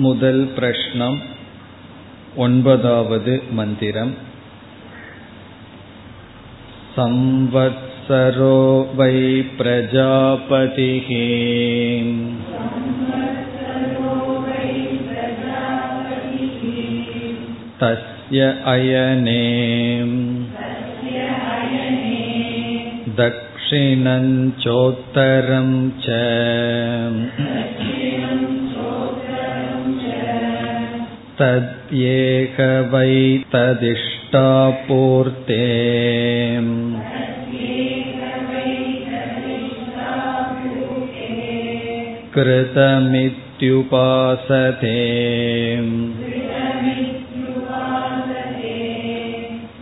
முதல் பிரஷ்னம் ஒன்பதாவது மந்திரம் संवत्सरो वै प्रजापतिः तस्य अयने दक्षिणं चोत्तरं च तद्येक वै तदिष्टापूर्ते कृतमित्युपासते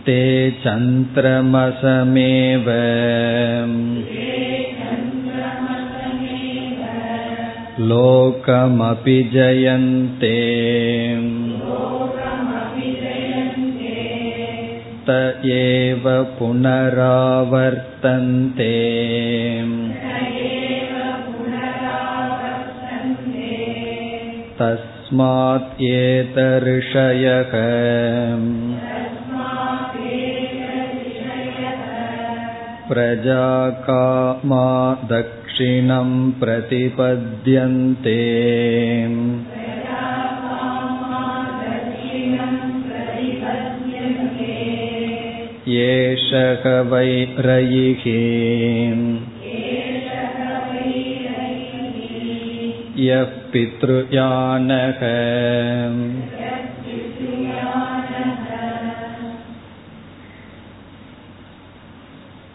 ते चन्द्रमसमेव लोकमपि जयन्ते त एव पुनरावर्तन्ते तस्मात् एतऋषयः प्रजाकामा दक्षिणं प्रतिपद्यन्ते एषः वै रयिः यः पितृयानः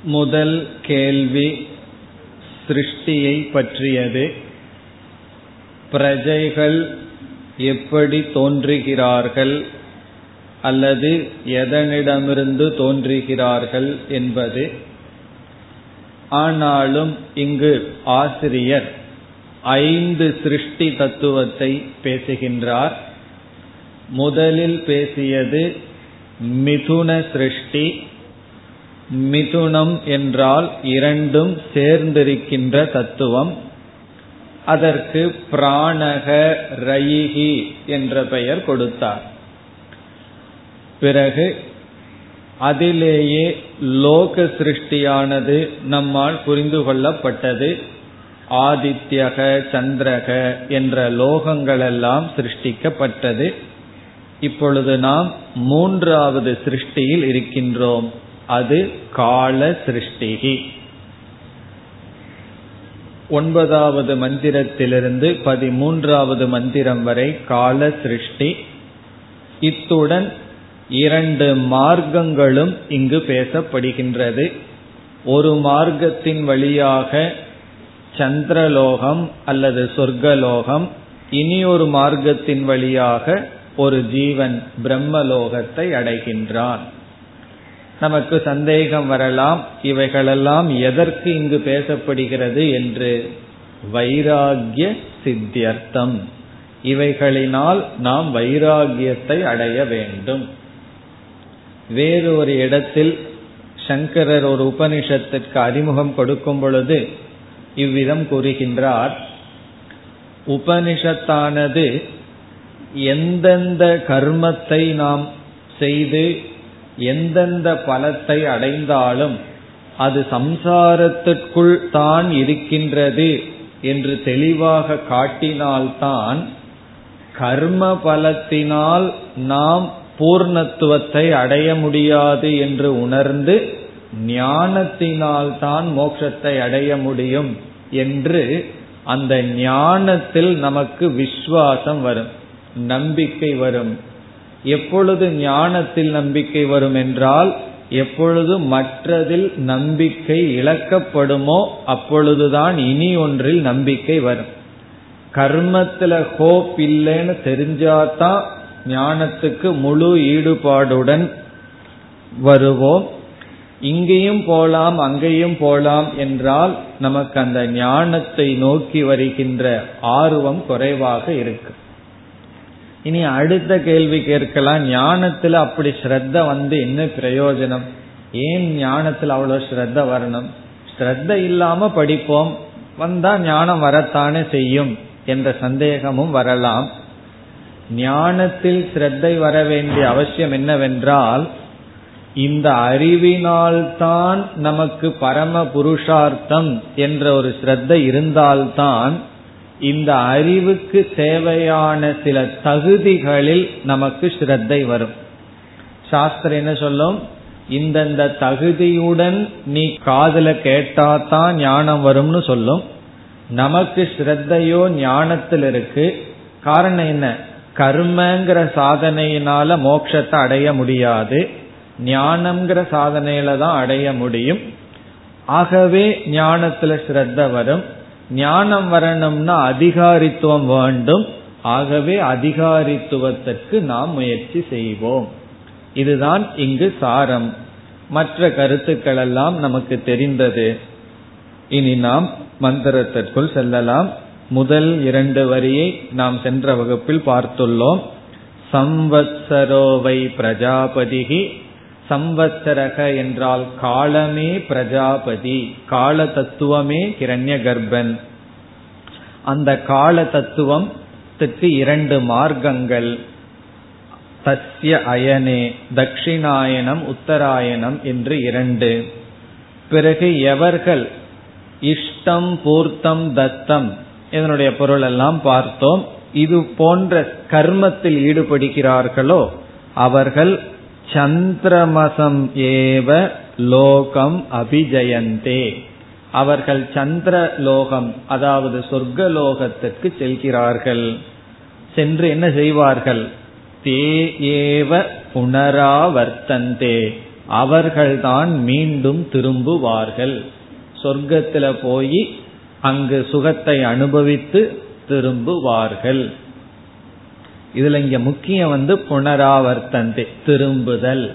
முதல் கேள்வி சிருஷ்டியை பற்றியது பிரஜைகள் எப்படி தோன்றுகிறார்கள் அல்லது எதனிடமிருந்து தோன்றுகிறார்கள் என்பது. ஆனாலும் இங்கு ஆசிரியர் ஐந்து சிருஷ்டி தத்துவத்தை பேசுகின்றார். முதலில் பேசியது மிதுன சிருஷ்டி. மிதுனம் என்றால் இரண்டும் சேர்ந்திருக்கின்ற தத்துவம். அதற்கு பிராணக ரயிகி என்ற பெயர் கொடுத்தார். பிறகு அதிலேயே லோக சிருஷ்டியானது நம்மால் புரிந்து கொள்ளப்பட்டது. ஆதித்யக சந்திரக என்ற லோகங்களெல்லாம் சிருஷ்டிக்கப்பட்டது. இப்பொழுது நாம் மூன்றாவது சிருஷ்டியில் இருக்கின்றோம். அது கால சிருஷ்டிகி ஒன்பதாவது மந்திரத்திலிருந்து பதிமூன்றாவது மந்திரம் வரை கால சிருஷ்டி இத்துடன் இரண்டு மார்க்கங்களும் இங்கு பேசப்படுகின்றது. ஒரு மார்க்கத்தின் வழியாக சந்திரலோகம் அல்லது சொர்க்கலோகம் இனி ஒரு மார்க்கத்தின் வழியாக ஒரு ஜீவன் பிரம்மலோகத்தை அடைகின்றான். நமக்கு சந்தேகம் வரலாம் இவைகளெல்லாம் எதற்கு இங்கு பேசப்படுகிறது என்று. வைராகிய சித்தியர்த்தம். இவைகளினால் நாம் வைராகியத்தை அடைய வேண்டும். வேறு ஒரு இடத்தில் சங்கரர் ஒரு உபனிஷத்திற்கு அறிமுகம் கொடுக்கும் பொழுது இவ்விதம் கூறுகின்றார். உபனிஷத்தானது எந்தெந்த கர்மத்தை நாம் செய்து எந்தெந்த பலத்தை அடைந்தாலும் அது சம்சாரத்திற்குள் தான் இருக்கின்றது என்று தெளிவாக காட்டினால்தான் கர்ம பலத்தினால் நாம் பூர்ணத்துவத்தை அடைய முடியாது என்று உணர்ந்து ஞானத்தினால் தான் மோட்சத்தை அடைய முடியும் என்று அந்த ஞானத்தில் நமக்கு விஸ்வாசம் வரும் நம்பிக்கை வரும். எப்பொழுது ஞானத்தில் நம்பிக்கை வரும் என்றால் எப்பொழுது மற்றதில் நம்பிக்கை இழக்கப்படுமோ அப்பொழுதுதான் இனி ஒன்றில் நம்பிக்கை வரும். கர்மத்துல ஹோப் இல்லைன்னு தெரிஞ்சாதான் ஞானத்துக்கு முழு ஈடுபாடுடன் வருவோம். இங்கேயும் போலாம் அங்கேயும் போலாம் என்றால் நமக்கு அந்த ஞானத்தை நோக்கி வருகின்ற ஆர்வம் குறைவாக இருக்கு. இனி அடுத்த கேள்வி கேட்கலாம். ஞானத்துல அப்படி ஸ்ரத்த வந்து என்ன பிரயோஜனம்? ஏன் ஞானத்துல அவ்வளவு ஸ்ரத்த வரணும்? ஸ்ரத்த இல்லாம படிப்போம். வந்தா ஞானம் வரத்தானே செய்யும் என்ற சந்தேகமும் வரலாம். ஞானத்தில் சிரத்தை வர வேண்டிய அவசியம் என்னவென்றால் இந்த அறிவினால்தான் நமக்கு பரம புருஷார்த்தம் என்ற ஒரு ஸ்ரத்தை இருந்தால்தான் இந்த அறிவுக்கு தேவையான சில தகுதிகளில் நமக்கு ஸ்ரத்தை வரும். சாஸ்திரம் என்ன சொல்லும்? இந்தந்த தகுதியுடன் நீ காதல கேட்டாதான் ஞானம் வரும்னு சொல்லும். நமக்கு ஸ்ரத்தையோ ஞானத்தில் இருக்கு. காரணம் என்ன? கர்மங்கிற சாதனையினால மோட்சத்தை அடைய முடியாது. ஞானம்ங்கிற சாதனையில தான் அடைய முடியும். ஆகவே ஞானத்துல ஸ்ரத்த வரும். ஞானம் வரணும்னா அதிகாரித்துவம் வேண்டும். ஆகவே அதிகாரித்துவத்திற்கு நாம் முயற்சி செய்வோம். இதுதான் இங்கு சாரம். மற்ற கருத்துக்கள் எல்லாம் நமக்கு தெரிந்தது. இனி நாம் மந்திரத்திற்குள் செல்லலாம். முதல் இரண்டு வரியை நாம் சென்ற வகுப்பில் பார்த்துள்ளோம். சம்வத்சரோவை பிரஜாபதிகி சம்வத்சரக என்றால் காலமே பிரஜாபதி கால தத்துவமே கிரண்ய கர்ப்பன் அந்த கால தத்துவம் இரண்டு மார்க்கங்கள். தஸ்ய அயனே தட்சிணாயனம் உத்தராயணம் என்று இரண்டு. பிறகு எவர்கள்? இஷ்டம் பூர்த்தம் தத்தம். இதனுடைய பொருள் எல்லாம் பார்த்தோம். இது போன்ற கர்மத்தில் ஈடுபடுகிறார்களோ அவர்கள் சந்திரமசம் ஏவ லோகம் அபிஜயந்தே. அவர்கள் சந்திர லோகம் அதாவது சொர்க்க லோகத்திற்கு செல்கிறார்கள். சென்று என்ன செய்வார்கள்? தே ஏவ புனராவர்த்தந்தே. அவர்கள்தான் மீண்டும் திரும்புவார்கள். சொர்க்கத்துல போய் அங்கு சுகத்தை அனுபவித்து திரும்புவார்கள். இதுல இங்க முக்கியம் வந்து புனராவர்த்தந்தே திரும்புதல்.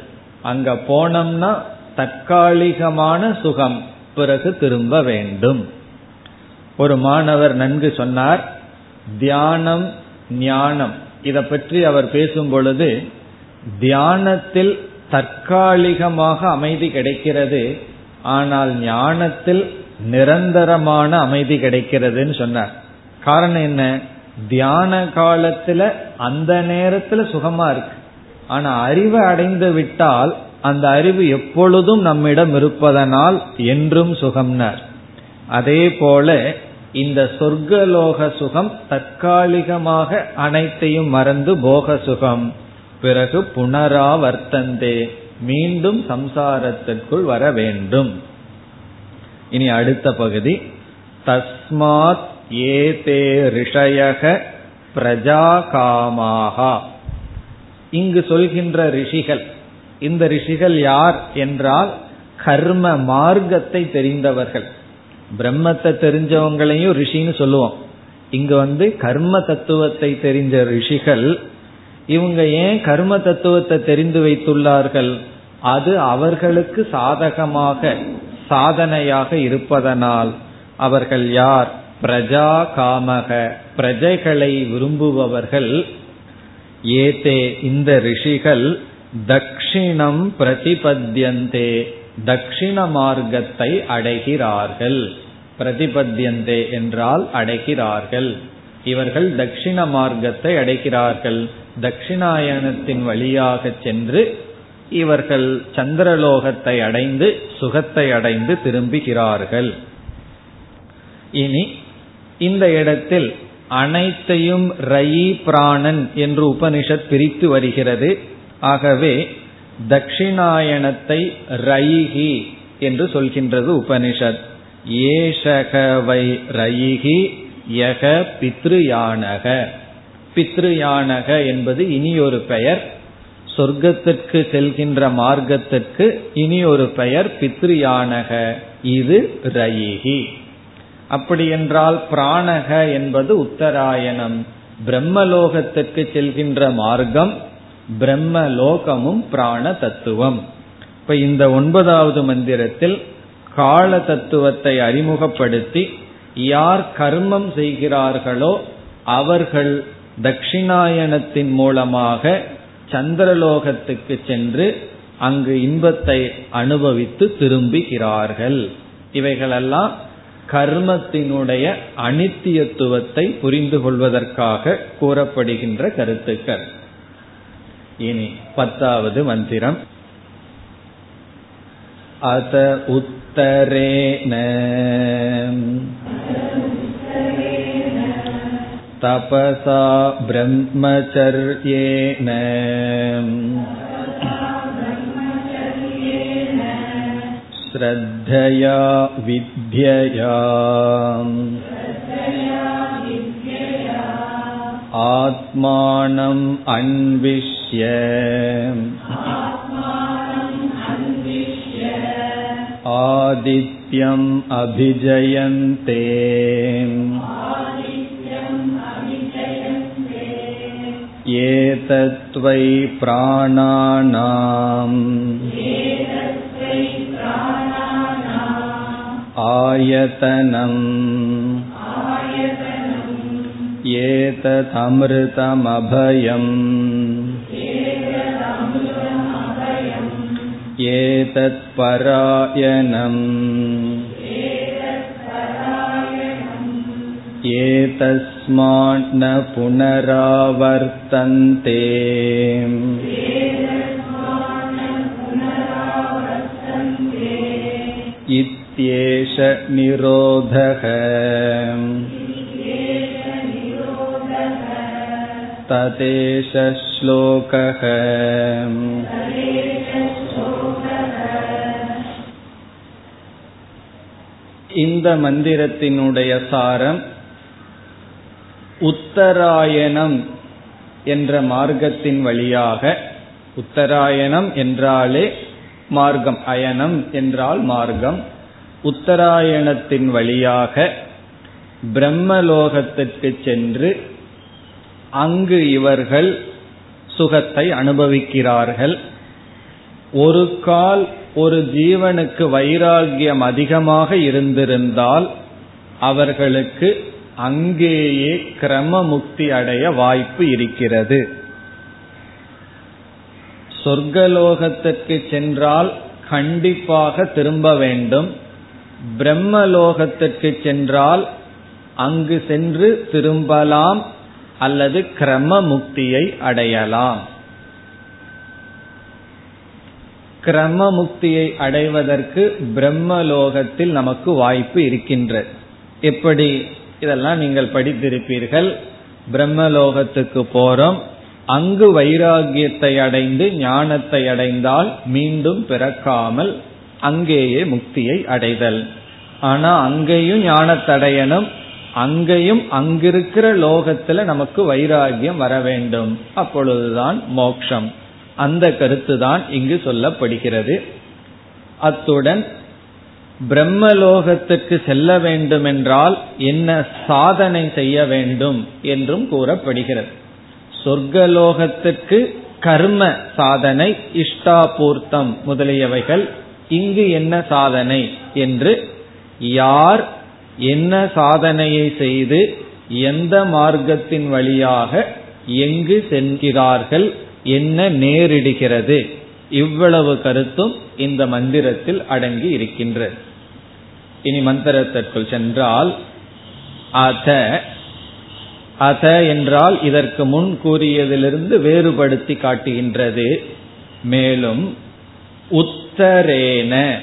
அங்க போனோம்னா தற்காலிகமான சுகம் பிறகு திரும்ப வேண்டும். ஒரு மாணவர் நன்கு சொன்னார் தியானம் ஞானம். இதை பற்றி அவர் பேசும் பொழுது தியானத்தில் தற்காலிகமாக அமைதி கிடைக்கிறது ஆனால் ஞானத்தில் நிரந்தரமான அமைதி கிடைக்கிறதுன்னு சொன்னார். காரணம் என்ன? தியான காலத்துல அந்த நேரத்துல சுகமா இருக்கு. ஆனா அறிவை அடைந்து விட்டால் அந்த அறிவு எப்பொழுதும் நம்மிடம் இருப்பதனால் என்றும் சுகம்னார். அதே போல இந்த சொர்க்கலோக சுகம் தற்காலிகமாக அனைத்தையும் மறந்து போக சுகம். பிறகு புனராவர்த்தந்தே. மீண்டும் சம்சாரத்திற்குள் வர வேண்டும். இனி அடுத்த பகுதி. தஸ்மாத் ஏதே ரிஷயக பிரஜாகாமாகா. இங்கு சொல்கின்ற ரிஷிகள் இந்த ரிஷிகள் யார் என்றால் கர்ம மார்க்கத்தை தெரிந்தவர்கள். பிரம்மத்தை தெரிஞ்சவங்களையும் ரிஷின்னு சொல்லுவோம். இங்க வந்து கர்ம தத்துவத்தை தெரிஞ்ச ரிஷிகள் இவங்க ஏன் கர்ம தத்துவத்தை தெரிந்து வைத்துள்ளார்கள்? அது அவர்களுக்கு சாதகமாக சாதனையாக இருப்பதனால் அவர்கள் யார்? பிரஜா காமக. பிரஜைகளை விரும்புபவர்கள் ஏதே. இந்த ரிஷிகள் தக்ஷிணம் பிரதிபத்தியந்தே. தக்ஷிண மார்க்கத்தை அடைகிறார்கள். பிரதிபத்தியந்தே என்றால் அடைகிறார்கள். இவர்கள் தட்சிண மார்க்கத்தை அடைகிறார்கள். தட்சிணாயனத்தின் வழியாக சென்று இவர்கள் சந்திரலோகத்தை அடைந்து சுகத்தை அடைந்து திரும்புகிறார்கள். இனி இந்த இடத்தில் அனைத்தையும் ரயி பிராணன் என்று உபனிஷத் பிரித்து வருகிறது. ஆகவே தட்சிணாயணத்தை ரயிகி என்று சொல்கின்றது உபனிஷத். ஏஷகவை ரயிகி யக பித்ருயானக. பித்ருயானக என்பது இனி ஒரு பெயர். சொர்க்கத்திற்கு செல்கின்ற மார்க்கத்திற்கு இனி ஒரு பெயர் பித்ரியானக. இது ரயிகி. அப்படி என்றால் பிராணக என்பது உத்தராயணம். பிரம்மலோகத்திற்கு செல்கின்ற மார்க்கம் பிரம்மலோகமும் பிராண தத்துவம் இப்ப இந்த ஒன்பதாவது மந்திரத்தில் கால தத்துவத்தை அறிமுகப்படுத்தி யார் கர்மம் செய்கிறார்களோ அவர்கள் தட்சிணாயனத்தின் மூலமாக சந்திரலோகத்துக்கு சென்று அங்கு இன்பத்தை அனுபவித்து திரும்புகிறார்கள். இவைகளெல்லாம் கர்மத்தினுடைய அனித்தியத்துவத்தை புரிந்து கொள்வதற்காக கூறப்படுகின்ற கருத்துக்கள். இனி பத்தாவது மந்திரம். அத உத்தரேன. तपसा ब्रह्मचर्येण। श्रद्धया विद्यया। आत्मानम् अन्विष्य। आदित्यम् अभिजयन्ते एतत्त्वै प्राणानाम् आयतनम् एतदमृतमभयम् एतत्परायणम् एतस्मान्न पुनरावर्तन्ते इत्येष निरोधः तदेश श्लोकः இந்த மந்திரத்தினுடைய சாரம் உத்தராயணம் என்ற மார்க்கத்தின் வழியாக உத்தராயணம் என்றாலே மார்க்கம் அயனம் என்றால் மார்க்கம் உத்தராயணத்தின் வழியாக பிரம்மலோகத்திற்கு சென்று அங்கு இவர்கள் சுகத்தை அனுபவிக்கிறார்கள். ஒரு கால் ஒரு ஜீவனுக்கு வைராகியம் அதிகமாக இருந்திருந்தால் அவர்களுக்கு அங்கேயே கிரம முக்தி அடைய வாய்ப்பு இருக்கிறது. சொர்க்கலோகத்திற்கு சென்றால் கண்டிப்பாக திரும்ப வேண்டும். பிரம்மலோகத்திற்கு சென்றால் அங்கு சென்று திரும்பலாம் அல்லது கிரம முக்தியை அடையலாம். கிரம முக்தியை அடைவதற்கு பிரம்மலோகத்தில் நமக்கு வாய்ப்பு இருக்கின்றது எப்படி? இதெல்லாம் நீங்கள் படித்திருப்பீர்கள். பிரம்மலோகத்துக்கு போறோம். அங்கு வைராகியத்தை அடைந்து ஞானத்தை அடைந்தால் மீண்டும் பிறக்காமல் அங்கேயே முக்தியை அடைதல். ஆனா அங்கேயும் ஞானத்தடையணும் அங்கேயும் அங்கிருக்கிற லோகத்துல நமக்கு வைராகியம் வர வேண்டும். அப்பொழுதுதான் மோக்ஷம். அந்த கருத்து தான் இங்கு சொல்லப்படுகிறது. அத்துடன் பிரம்மலோகத்துக்கு செல்ல வேண்டுமென்றால் என்ன சாதனை செய்ய வேண்டும் என்றும் கூறப்படுகிறது. சொர்க்கலோகத்துக்கு கர்ம சாதனை இஷ்டாபூர்த்தம் முதலியவைகள் இங்கு என்ன சாதனை என்று யார் என்ன சாதனையை செய்து எந்த மார்க்கத்தின் வழியாக எங்கு செல்கிறார்கள் என்ன நேரிடுகிறது இவ்வளவு கருத்தும் இந்த மந்திரத்தில் அடங்கி இருக்கின்றது. இனி மந்திரத்திற்குள் சென்றால் அத அத என்றால் இதற்கு முன் கூறியதிலிருந்து வேறுபடுத்தி காட்டுகின்றது. மேலும் உத்தரேன.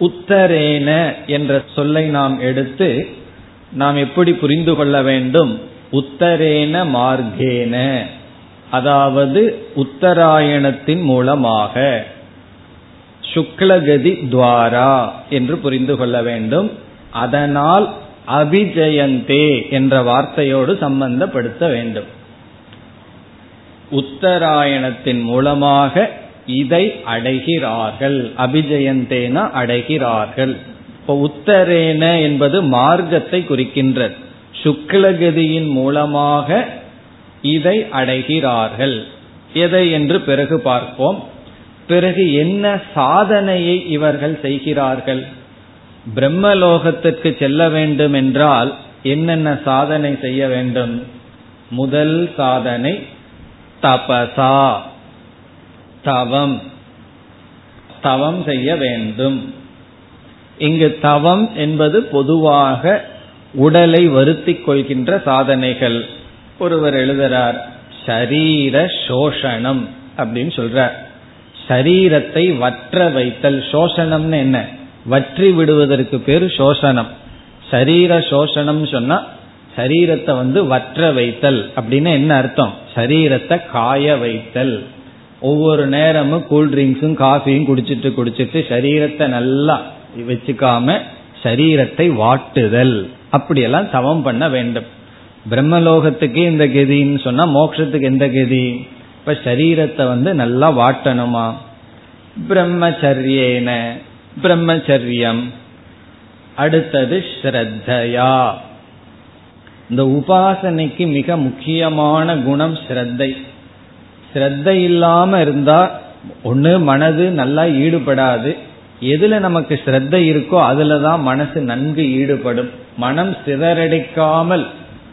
உத்தரேன என்ற சொல்லை நாம் எடுத்து நாம் எப்படி புரிந்து கொள்ள வேண்டும்? உத்தரேன மார்க்கேன. அதாவது உத்தராயணத்தின் மூலமாக. சுக்லகதி துவாரா என்று புரிந்து கொள்ள வேண்டும். அதனால் அபிஜயந்தே என்ற வார்த்தையோடு சம்பந்தப்படுத்த வேண்டும். உத்தராயணத்தின் மூலமாக இதை அடைகிறார்கள். அபிஜயந்தேனா அடைகிறார்கள். இப்போ உத்தரேன என்பது மார்க்கத்தை குறிக்கின்றது. சுக்லகதியின் மூலமாக இதை அடைகிறார்கள். எதை என்று பிறகு பார்ப்போம். பிறகு என்ன சாதனையை இவர்கள் செய்கிறார்கள்? பிரம்மலோகத்திற்கு செல்ல வேண்டும் என்றால் என்னென்ன சாதனை செய்ய வேண்டும்? முதல் சாதனை தபசா. தவம். தவம் செய்ய வேண்டும். இங்கு தவம் என்பது பொதுவாக உடலை வருத்தி கொள்கின்ற சாதனைகள். ஒருவர் எழுதுறார் ஷரீர சோஷணம் அப்படின்னு சொல்றார். சரீரத்தை வற்ற வைத்தல். சோஷணம்னு என்ன? வற்றி விடுவதற்கு பேர் சோஷணம். சரீர சோஷணம் சொன்னா சரீரத்தை வந்து வற்ற வைத்தல். அப்படின்னு என்ன அர்த்தம்? சரீரத்தை காய வைத்தல். ஒவ்வொரு நேரமும் கூல்ட்ரிங்க்ஸும் காஃபியும் குடிச்சிட்டு குடிச்சிட்டு சரீரத்தை நல்லா வச்சுக்காம சரீரத்தை வாட்டுதல். அப்படியெல்லாம் தவம் பண்ண வேண்டும். பிரம்மலோகத்துக்கு இந்த கதின்னு சொன்னா மோட்சத்துக்கு எந்த கதி? இப்ப சரீரத்தை வந்து நல்லா வாட்டணுமா? பிரம்மச்சரியேன பிரம்மச்சரியம். அடுத்தது ஸ்ரத்தையா. இந்த உபாசனைக்கு மிக முக்கியமான குணம் ஸ்ரத்தை. ஸ்ரத்தை இல்லாம இருந்தா ஒன்று மனது நல்லா ஈடுபடாது. எதுல நமக்கு ஸ்ரத்தை இருக்கோ அதுலதான் மனசு நன்கு ஈடுபடும். மனம் சிதறடிக்காமல்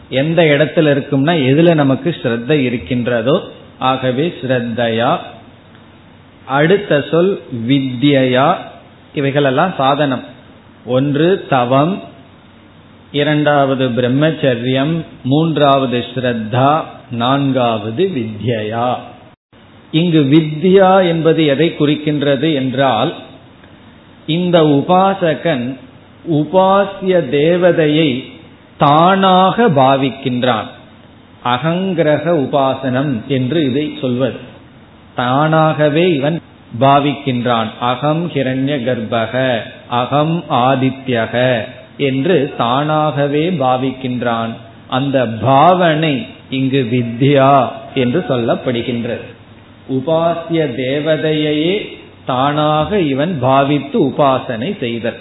எந்த இடத்துல இருக்கும்னா எதுல நமக்கு ஸ்ரத்தை இருக்கின்றதோ ஆகவே ஸ்ரத்தையா. அடுத்த சொல் வித்யா இவைகளெல்லாம் சாதனம். ஒன்று தவம் இரண்டாவது பிரம்மச்சரியம் மூன்றாவது ஸ்ரத்தா நான்காவது வித்யா இங்கு வித்யா என்பது எதை குறிக்கின்றது என்றால் இந்த உபாசகன் உபாசிய தேவதையை தானாக பாவிக்கின்றான். அகங்கிரக உபாசனம் என்று இதை சொல்வது. தானாகவே இவன் பாவிக்கின்றான். அகம் ஹிரண்ய கர்ப்பக அகம் ஆதித்யக என்று தானாகவே பாவிக்கின்றான். அந்த பாவனை இங்கு வித்யா என்று சொல்லப்படுகின்றது. உபாசிய தேவதையையே தானாக இவன் பாவித்து உபாசனை செய்தல்.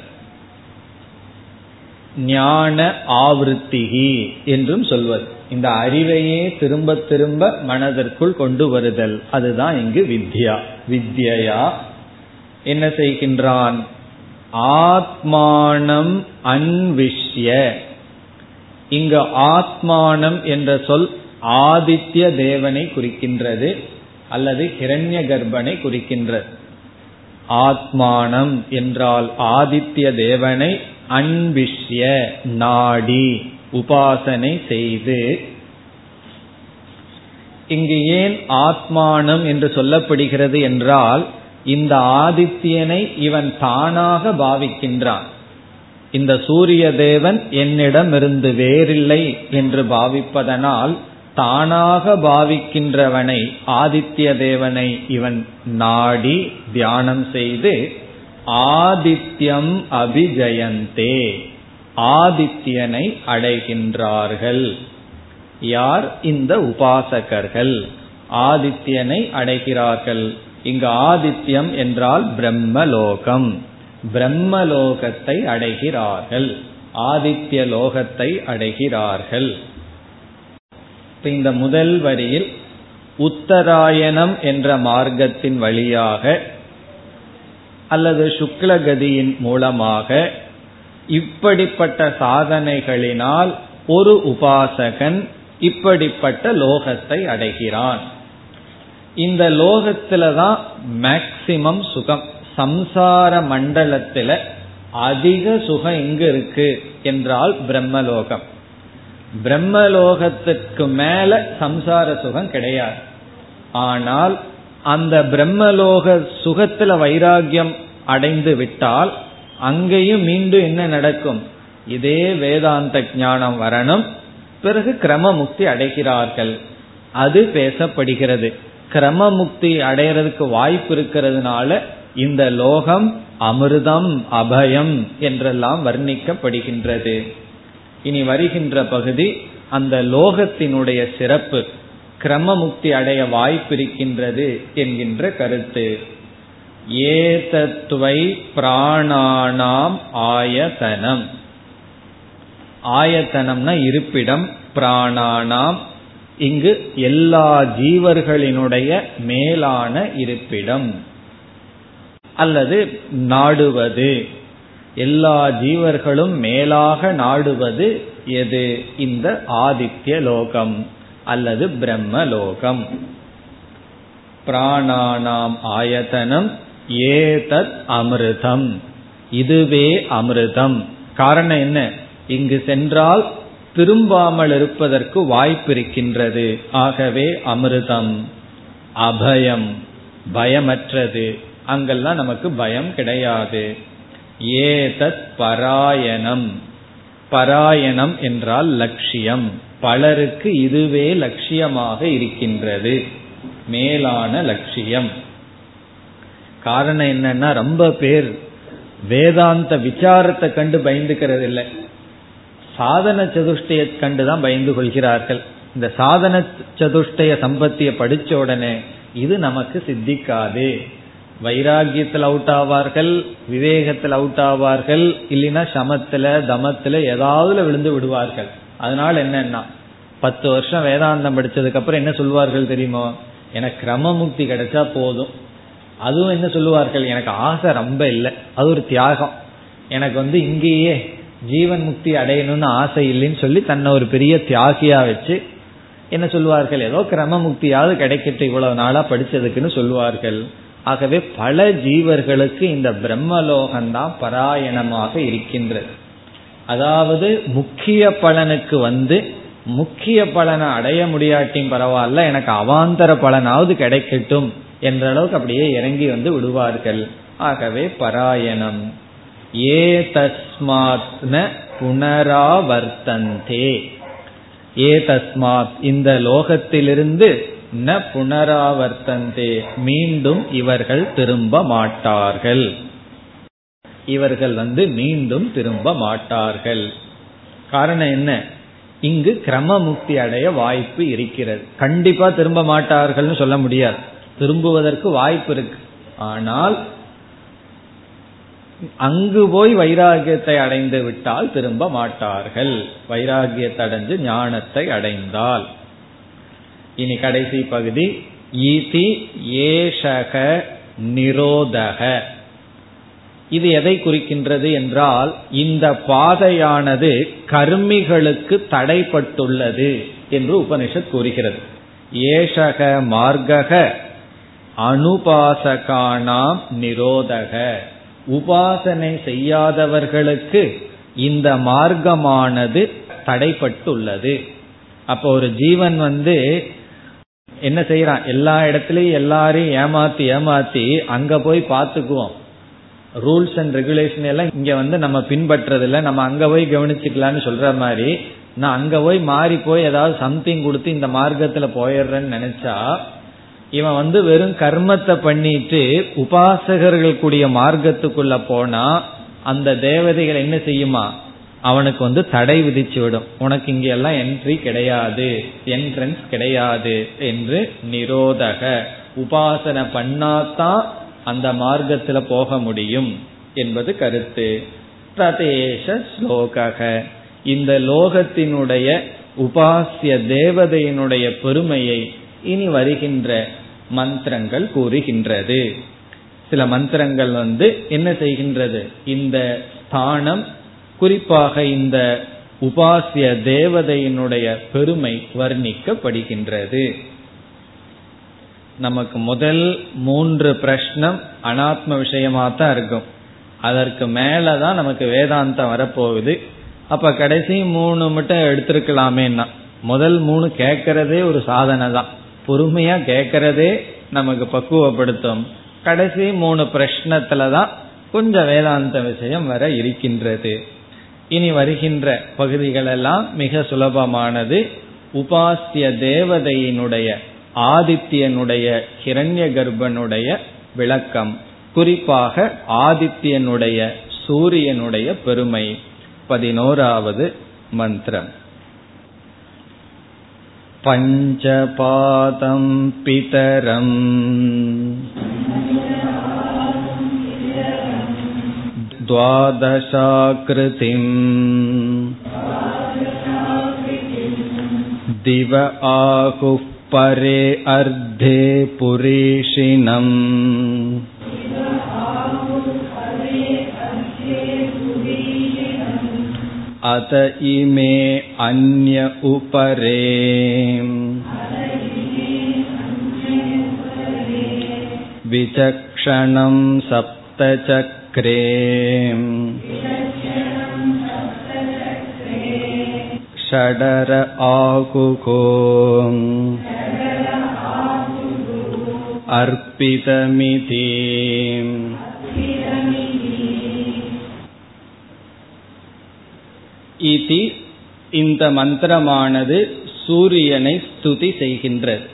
ஞான ஆவருத்திகி என்றும் சொல்வது. இந்த அறிவையே திரும்ப திரும்ப மனதிற்குள் கொண்டு வருதல். அதுதான் இங்கு வித்யா. வித்யா என்ன செய்கின்றான்? ஆத்மானம் அன்விஷ்ய. இங்கு ஆத்மானம் என்ற சொல் ஆதித்ய தேவனை குறிக்கின்றது அல்லது ஹிரண்ய கர்ப்பனை குறிக்கின்றது. ஆத்மானம் என்றால் ஆதித்ய தேவனை அன்பிஷ்ய நாடி உபாசனை செய்து. இங்கு ஏன் ஆத்மானம் என்று சொல்லப்படுகிறது என்றால் இந்த ஆதித்யனை இவன் தானாக பாவிக்கின்றான். இந்த சூரிய தேவன் என்னிடமிருந்து வேறில்லை என்று பாவிப்பதனால் தானாக பாவிக்கின்றவனை ஆதித்ய தேவனை இவன் நாடி தியானம் செய்து ஆதித்யம் அபிஜயந்தே. ஆதித்யனை அடைகின்றார்கள். யார்? இந்த உபாசகர்கள். ஆதித்யனை அடைகிறார்கள். இங்கு ஆதித்யம் என்றால் பிரம்மலோகம். பிரம்மலோகத்தை அடைகிறார்கள். ஆதித்ய லோகத்தை அடைகிறார்கள். இந்த முதல் வரியில் உத்தராயணம் என்ற மார்க்கத்தின் வழியாக அல்லது சுக்லகதியின் மூலமாக இப்படிப்பட்ட சாதனைகளினால் ஒரு உபாசகன் இப்படிப்பட்ட லோகத்தை அடைகிறான். இந்த லோகத்துல தான் மேக்சிமம் சுகம். சம்சார மண்டலத்துல அதிக சுகம் எங்க இருக்கு என்றால் பிரம்மலோகம். பிரம்மலோகத்துக்கு மேல சம்சார சுகம் கிடையாது. ஆனால் அந்த பிரம்மலோக சுகத்துல வைராகியம் அடைந்து விட்டால் அங்கேயும் மீண்டும் என்ன நடக்கும்? இதே வேதாந்த ஞானம் வரணும். பிறகு கிரமமுக்தி அடைகிறார்கள். அது பேசப்படுகிறது. கிரமமுக்தி அடைகிறதுக்கு வாய்ப்பு இருக்கிறதுனால இந்த லோகம் அமிர்தம் அபயம் என்றெல்லாம் வர்ணிக்கப்படுகின்றது. இனி வருகின்ற பகுதி அந்த லோகத்தினுடைய சிறப்பு. கிரமமுக்தி அடைய வாய்ப்பிருக்கின்றது என்கின்ற கருத்து. ஏதத்துவை பிராணானாம் ஆயதனம் ஆயத்தனம்னா இருப்பிடம் பிராணானாம். இங்கு எல்லா ஜீவர்களினுடைய மேலான இருப்பிடம். அல்லது நாடுவது. எல்லா ஜீவர்களும் மேலாக நாடுவது எது? இந்த ஆதித்ய லோகம். அல்லது பிரம்மலோகம். பிராணானாம் ஆயத்தனம் ஏதத் அமிர்தம். இதுவே அமிர்தம். காரணம் என்ன? இங்கு சென்றால் திரும்பாமல் இருப்பதற்கு வாய்ப்பு இருக்கின்றது. ஆகவே அமிர்தம். அபயம். பயமற்றது. அங்கெல்லாம் நமக்கு பயம் கிடையாது. ஏதத் பராயணம். பராயணம் என்றால் லட்சியம். பலருக்கு இதுவே லட்சியமாக இருக்கின்றது. மேலான லட்சியம். காரணம் என்னன்னா ரொம்ப பேர் வேதாந்த விசாரத்தை கண்டு பயந்துக்கிறது இல்லை சாதன சதுஷ்டய கண்டுதான் பயந்து கொள்கிறார்கள். இந்த சாதன சதுஷ்டய சம்பத்திய படிச்ச உடனே இது நமக்கு சித்திக்காது. வைராகியத்தில் அவுட் ஆவார்கள் விவேகத்தில் அவுட் ஆவார்கள் இல்லைன்னா சமத்துல தமத்துல ஏதாவது விழுந்து விடுவார்கள். அதனால என்னன்னா பத்து வருஷம் வேதாந்தம் படிச்சதுக்கு அப்புறம் என்ன சொல்வார்கள் தெரியுமோ? எனக்கு கிரமமுக்தி கிடைச்சா போதும். அதுவும் என்ன சொல்லுவார்கள்? எனக்கு ஆசை ரொம்ப இல்லை. அது ஒரு தியாகம். எனக்கு வந்து இங்கேயே ஜீவன் முக்தி அடையணும்னு ஆசை இல்லைன்னு சொல்லி தன்னை ஒரு பெரிய தியாகியா வச்சு என்ன சொல்லுவார்கள் ஏதோ கிரம முக்தியாவது கிடைக்கட்டும் இவ்வளவு நாளா படிச்சதுக்குன்னு சொல்லுவார்கள் ஆகவே பல ஜீவர்களுக்கு இந்த பிரம்மலோகம்தான் பராயணமாக இருக்கின்றது. அதாவது முக்கிய பலனுக்கு வந்து முக்கிய பலனை அடைய முடியாட்டியும் பரவாயில்ல எனக்கு அவாந்தர பலனாவது கிடைக்கட்டும் என்ற அளவுக்கு அப்படியே இறங்கி வந்து விடுவார்கள். ஆகவே பராயணம். ஏ தஸ்மாத் புனராவர்த்தந்தே. ஏ தஸ்மாத் இந்த லோகத்திலிருந்து ந புனராவர்த்தந்தே. மீண்டும் இவர்கள் திரும்ப மாட்டார்கள். இவர்கள் வந்து மீண்டும் திரும்ப மாட்டார்கள். காரணம் என்ன? இங்கு கிரம முக்தி அடைய வாய்ப்பு இருக்கிறது. கண்டிப்பா திரும்ப மாட்டார்கள்னு சொல்ல முடியாது. திரும்புவதற்கு வாய்ப்பு இருக்கு. ஆனால் அங்கு போய் வைராகியத்தை அடைந்து விட்டால் திரும்ப மாட்டார்கள். வைராகியத்தை அடைஞ்சு ஞானத்தை அடைந்தால். இனி கடைசி பகுதி ஈதி ஏஷக நிரோதக. இது எதை குறிக்கின்றது என்றால் இந்த பாதையானது கர்மிகளுக்கு தடைப்பட்டுள்ளது என்று உபனிஷத் கூறுகிறது. ஏஷக மார்க்கக அனுபாசகானாம் நிரோதக. உபாசனை செய்யாதவர்களுக்கு இந்த மார்க்கமானது தடைப்பட்டுள்ளது. அப்போ ஒரு ஜீவன் வந்து என்ன செய்யறான் எல்லா இடத்துலயும் எல்லாரையும் ஏமாத்தி ஏமாத்தி அங்க போய் பார்த்துக்குவோம். ரூல்ஸ் அண்ட் ரெகுலேஷன் எல்லாம் இங்க வந்து நம்ம பின்பற்றதில்லை. நம்ம அங்க போய் கவனிச்சுக்கலாம்னு சொல்ற மாதிரி நான் அங்க போய் மாறி போய் ஏதாவது சம்திங் கொடுத்து இந்த மார்க்கத்துல போயிடுறேன்னு நினைச்சா இவன் வந்து வெறும் கர்மத்தை பண்ணிட்டு உபாசகர்கள் கூடிய மார்க்கத்துக்குள்ள போனா அந்த தேவதைகள் என்ன செய்யுமா? அவனுக்கு வந்து தடை விதிச்சு விடும். உனக்கு இங்க எல்லாம் என்ட்ரி கிடையாது என்ட்ரன்ஸ் கிடையாது என்று நிரோதக. உபாசனை பண்ணாதான் அந்த மார்க்கத்துல போக முடியும் என்பது கருத்து. பிரதேச ஸ்லோகக. இந்த லோகத்தினுடைய உபாசிய தேவதையினுடைய பெருமையை இனி வருகின்ற மந்திரங்கள் கூறுகின்றது. சில மந்திரங்கள் வந்து என்ன செய்கின்றது? இந்த ஸ்தானம் குறிப்பாக இந்த உபாசிய தேவதையினுடைய பெருமை வர்ணிக்கப்படுகின்றது. நமக்கு முதல் மூன்று பிரஷ்னம் அனாத்ம விஷயமா தான் இருக்கும். அதற்கு மேலதான் நமக்கு வேதாந்தம் வரப்போகுது. அப்ப கடைசி மூணு மட்டும் எடுத்திருக்கலாமேன்னா முதல் மூணு கேட்கறதே ஒரு சாதனை தான் பொறுமையா கேட்கறதே நமக்கு பக்குவப்படுத்தும். கடைசி மூணு பிரஷ்னத்தில் தான் கொஞ்சம் வேதாந்த விஷயம் வர இருக்கின்றது. இனி வருகின்ற பகுதிகள் எல்லாம் மிக சுலபமானது. உபாசிய தேவதையினுடைய ஆதித்யனுடைய கிரண்ய கர்ப்பனுடைய விளக்கம் குறிப்பாக ஆதித்யனுடைய சூரியனுடைய பெருமை பதினோராவது மந்திரம் पञ्चपादं पितरम् द्वादशाकृतिम् दिव आहुः परे अर्धे पुरीषिणम् अत इमे अन्य उपरे विचक्षणं सप्तचक्रमण्डलम् सप्तचक्रे षडर आकुको अर्पितमिति இதி இந்த மந்திரமானது சூரியனை ஸ்துதி செய்கின்றது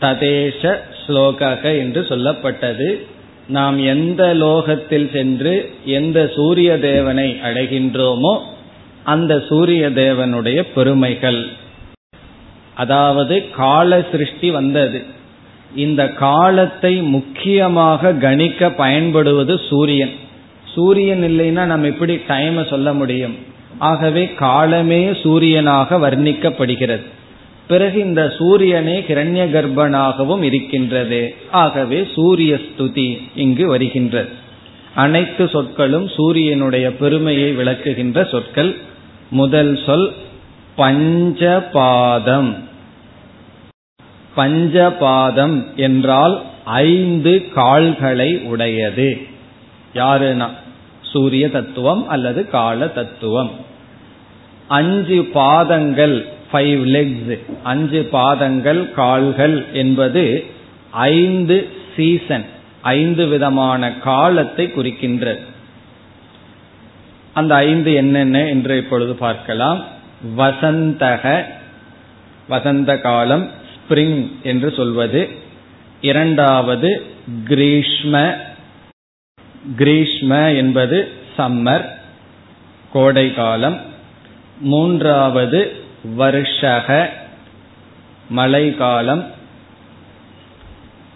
ததேஷ ஸ்லோகக என்று சொல்லப்பட்டது நாம் எந்த லோகத்தில் சென்று எந்த சூரிய தேவனை அடைகின்றோமோ அந்த சூரிய தேவனுடைய பெருமைகள் அதாவது கால சிருஷ்டி வந்தது இந்த காலத்தை முக்கியமாக கணிக்க பயன்படுவது சூரியன். சூரியன் இல்லைன்னா நம்ம எப்படி டைமை சொல்ல முடியும்? ஆகவே காலமே சூரியனாக வர்ணிக்கப்படுகிறது. பிறகு இந்த சூரியனே கிரண்ய கர்ப்பனாகவும் இருக்கின்றது. ஆகவே சூரிய ஸ்துதி இங்கு வருகின்றது. அனைத்து சொற்களும் சூரியனுடைய பெருமையை விளக்குகின்ற சொற்கள். முதல் சொல் பஞ்சபாதம். பஞ்சபாதம் என்றால் ஐந்து கால்களை உடையது. யாருன்னா? சூரிய தத்துவம் அல்லது கால தத்துவம். அஞ்சு பாதங்கள் ஃபைவ் லெக்ஸ் அஞ்சு பாதங்கள் கால்கள் என்பது ஐந்து சீசன் ஐந்து விதமான காலத்தை குறிக்கின்றது அந்த ஐந்து என்னென்ன என்று இப்பொழுது பார்க்கலாம். வசந்தக வசந்த காலம் ஸ்பிரிங் என்று சொல்வது. இரண்டாவது கிரீஷ்ம கிரீஷ்ம என்பது சம்மர் கோடை காலம். மூன்றாவது வருஷக மழை காலம்.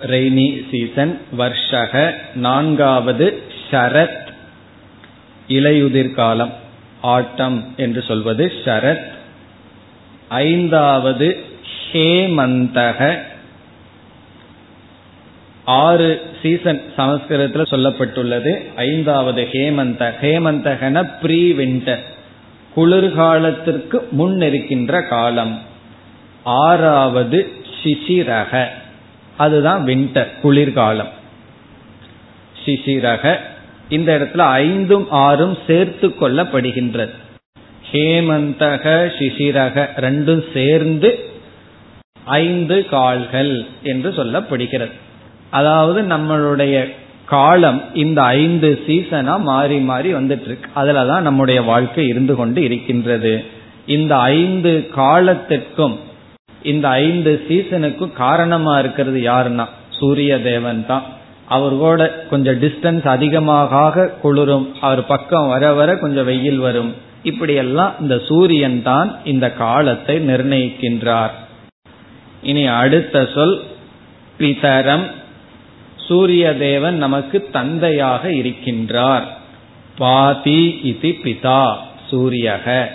ரெய்னி சீசன் வர்ஷக. நான்காவது ஷரத் இலையுதிர் காலம். ஆட்டம் என்று சொல்வது ஷரத் ஐந்தாவது ஹேமந்தக ஆறு சீசன் சமஸ்கிருதத்தில் சொல்லப்பட்டுள்ளது. ஐந்தாவது ஹேமந்த. ஹேமந்தகன ப்ரீ விண்டர் குளிர்காலத்திற்கு முன் இருக்கின்ற காலம். ஆறாவது சிசிரக. அதுதான் விண்டர் குளிர்காலம். சிசிரக. இந்த இடத்துல ஐந்தும் ஆறும் சேர்த்து கொள்ளப்படுகின்றது. ஹேமந்தக சிசிரக ரெண்டும் சேர்ந்து ஐந்து கால்கள் என்று சொல்லப்படுகிறது. அதாவது நம்மளுடைய காலம் இந்த ஐந்து சீசனா மாறி மாறி வந்துட்டு இருக்கு அதுலதான் நம்முடைய வாழ்க்கை இருந்து கொண்டு இருக்கின்றது. இந்த ஐந்து காலத்திற்கும் இந்த ஐந்து சீசனுக்கும் காரணமா இருக்கிறது யாருன்னா? சூரிய தேவன் தான். அவர் கூட கொஞ்சம் டிஸ்டன்ஸ் அதிகமாக குளிரும். அவர் பக்கம் வர வர கொஞ்சம் வெயில் வரும். இப்படியெல்லாம் இந்த சூரியன் தான் இந்த காலத்தை நிர்ணயிக்கின்றார். இனி அடுத்த சொல் பிதரம் சூரிய தேவன் நமக்கு தந்தையாக இருக்கின்றார். பாதி இது பிதா சூரியக.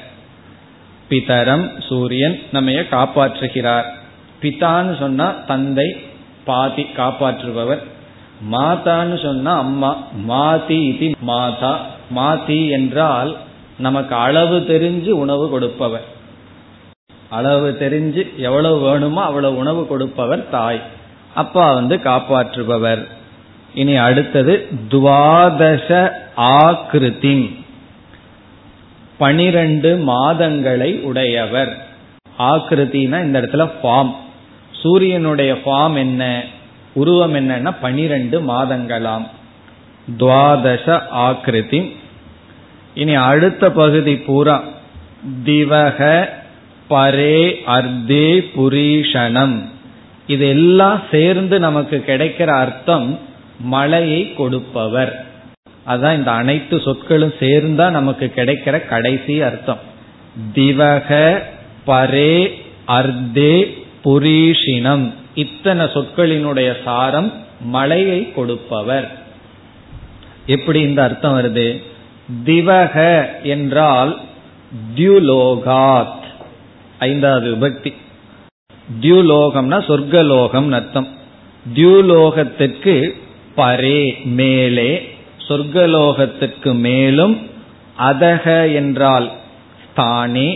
பிதரம் சூரியன் நம்ம காப்பாற்றுகிறார். பிதான்னு சொன்னா தந்தை பாதி காப்பாற்றுபவர். மாதான்னு சொன்னா அம்மா. மாதி இது மாதா. மாதி என்றால் நமக்கு அளவு தெரிஞ்சு உணவு கொடுப்பவர். அளவு தெரிஞ்சு எவ்வளவு வேணுமோ அவ்வளவு உணவு கொடுப்பவர் தாய். அப்பா வந்து காப்பாற்றுபவர். இனி அடுத்தது துவாதச ஆக்கிருதி பனிரெண்டு மாதங்களை உடையவர். ஆக்கிருத்தினா இந்த இடத்துல ஃபார்ம். சூரியனுடைய ஃபார்ம் என்ன? உருவம் என்னன்னா பனிரெண்டு மாதங்களாம். துவாதச ஆக்கிருதி இனி அடுத்த பகுதி பூரா. திவக பரே அர்த்தே புரீஷணம் இது எல்லாம் சேர்ந்து நமக்கு கிடைக்கிற அர்த்தம் மழையை கொடுப்பவர். அதான் இந்த அனைத்து சொற்களும் சேர்ந்தா நமக்கு கிடைக்கிற கடைசி அர்த்தம். திவக பரே அர்த்தே புரீஷினம் இத்தனை சொற்களினுடைய சாரம் மழையை கொடுப்பவர். எப்படி இந்த அர்த்தம் வருது? திவக என்றால் தியுலோகாத். ஐந்தாவது விபக்தி. தியூலோகம்னா சொர்க்கலோகம் அர்த்தம். தியூலோகத்திற்கு பரே மேலே சொர்க்கலோகத்திற்கு மேலும் அதக என்றால் ஸ்தானே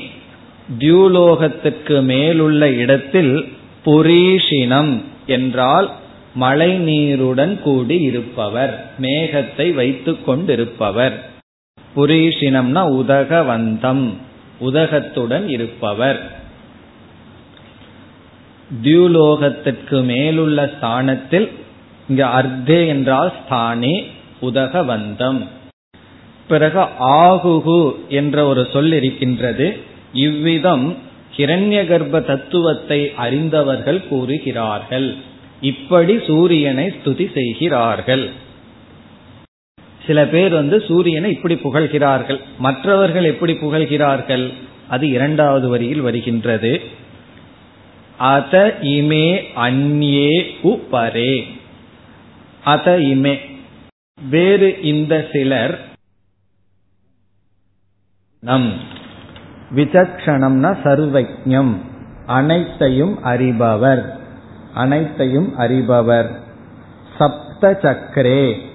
தியூலோகத்திற்கு மேலுள்ள இடத்தில் புரீஷினம் என்றால் மழை நீருடன் கூடி இருப்பவர் மேகத்தை வைத்துக் கொண்டிருப்பவர். புரீஷினம்னா உதகவந்தம். உதகத்துடன் இருப்பவர். தியூலோகத்திற்கு மேலுள்ள ஸ்தானத்தில் இங்க அர்த்தே என்றால் ஸ்தானே உதகவந்தம். பிறகு ஆகுகு என்ற ஒரு சொல் இருக்கின்றது. இவ்விதம் கிரண்ய கர்ப்ப தத்துவத்தை அறிந்தவர்கள் கூறுகிறார்கள். இப்படி சூரியனை ஸ்துதி செய்கிறார்கள். சில பேர் வந்து சூரியனை இப்படி புகழ்கிறார்கள். மற்றவர்கள் எப்படி புகழ்கிறார்கள்? அது இரண்டாவது வரியில் வருகின்றது. அத இமே அந்யே உபரே. அத இமே. வேறு இந்த சிலர் நம் விசக்ஷணம்னா சர்வஜம் அனைத்தையும் அறிபவர். அனைத்தையும் அறிபவர். சப்த சக்கரே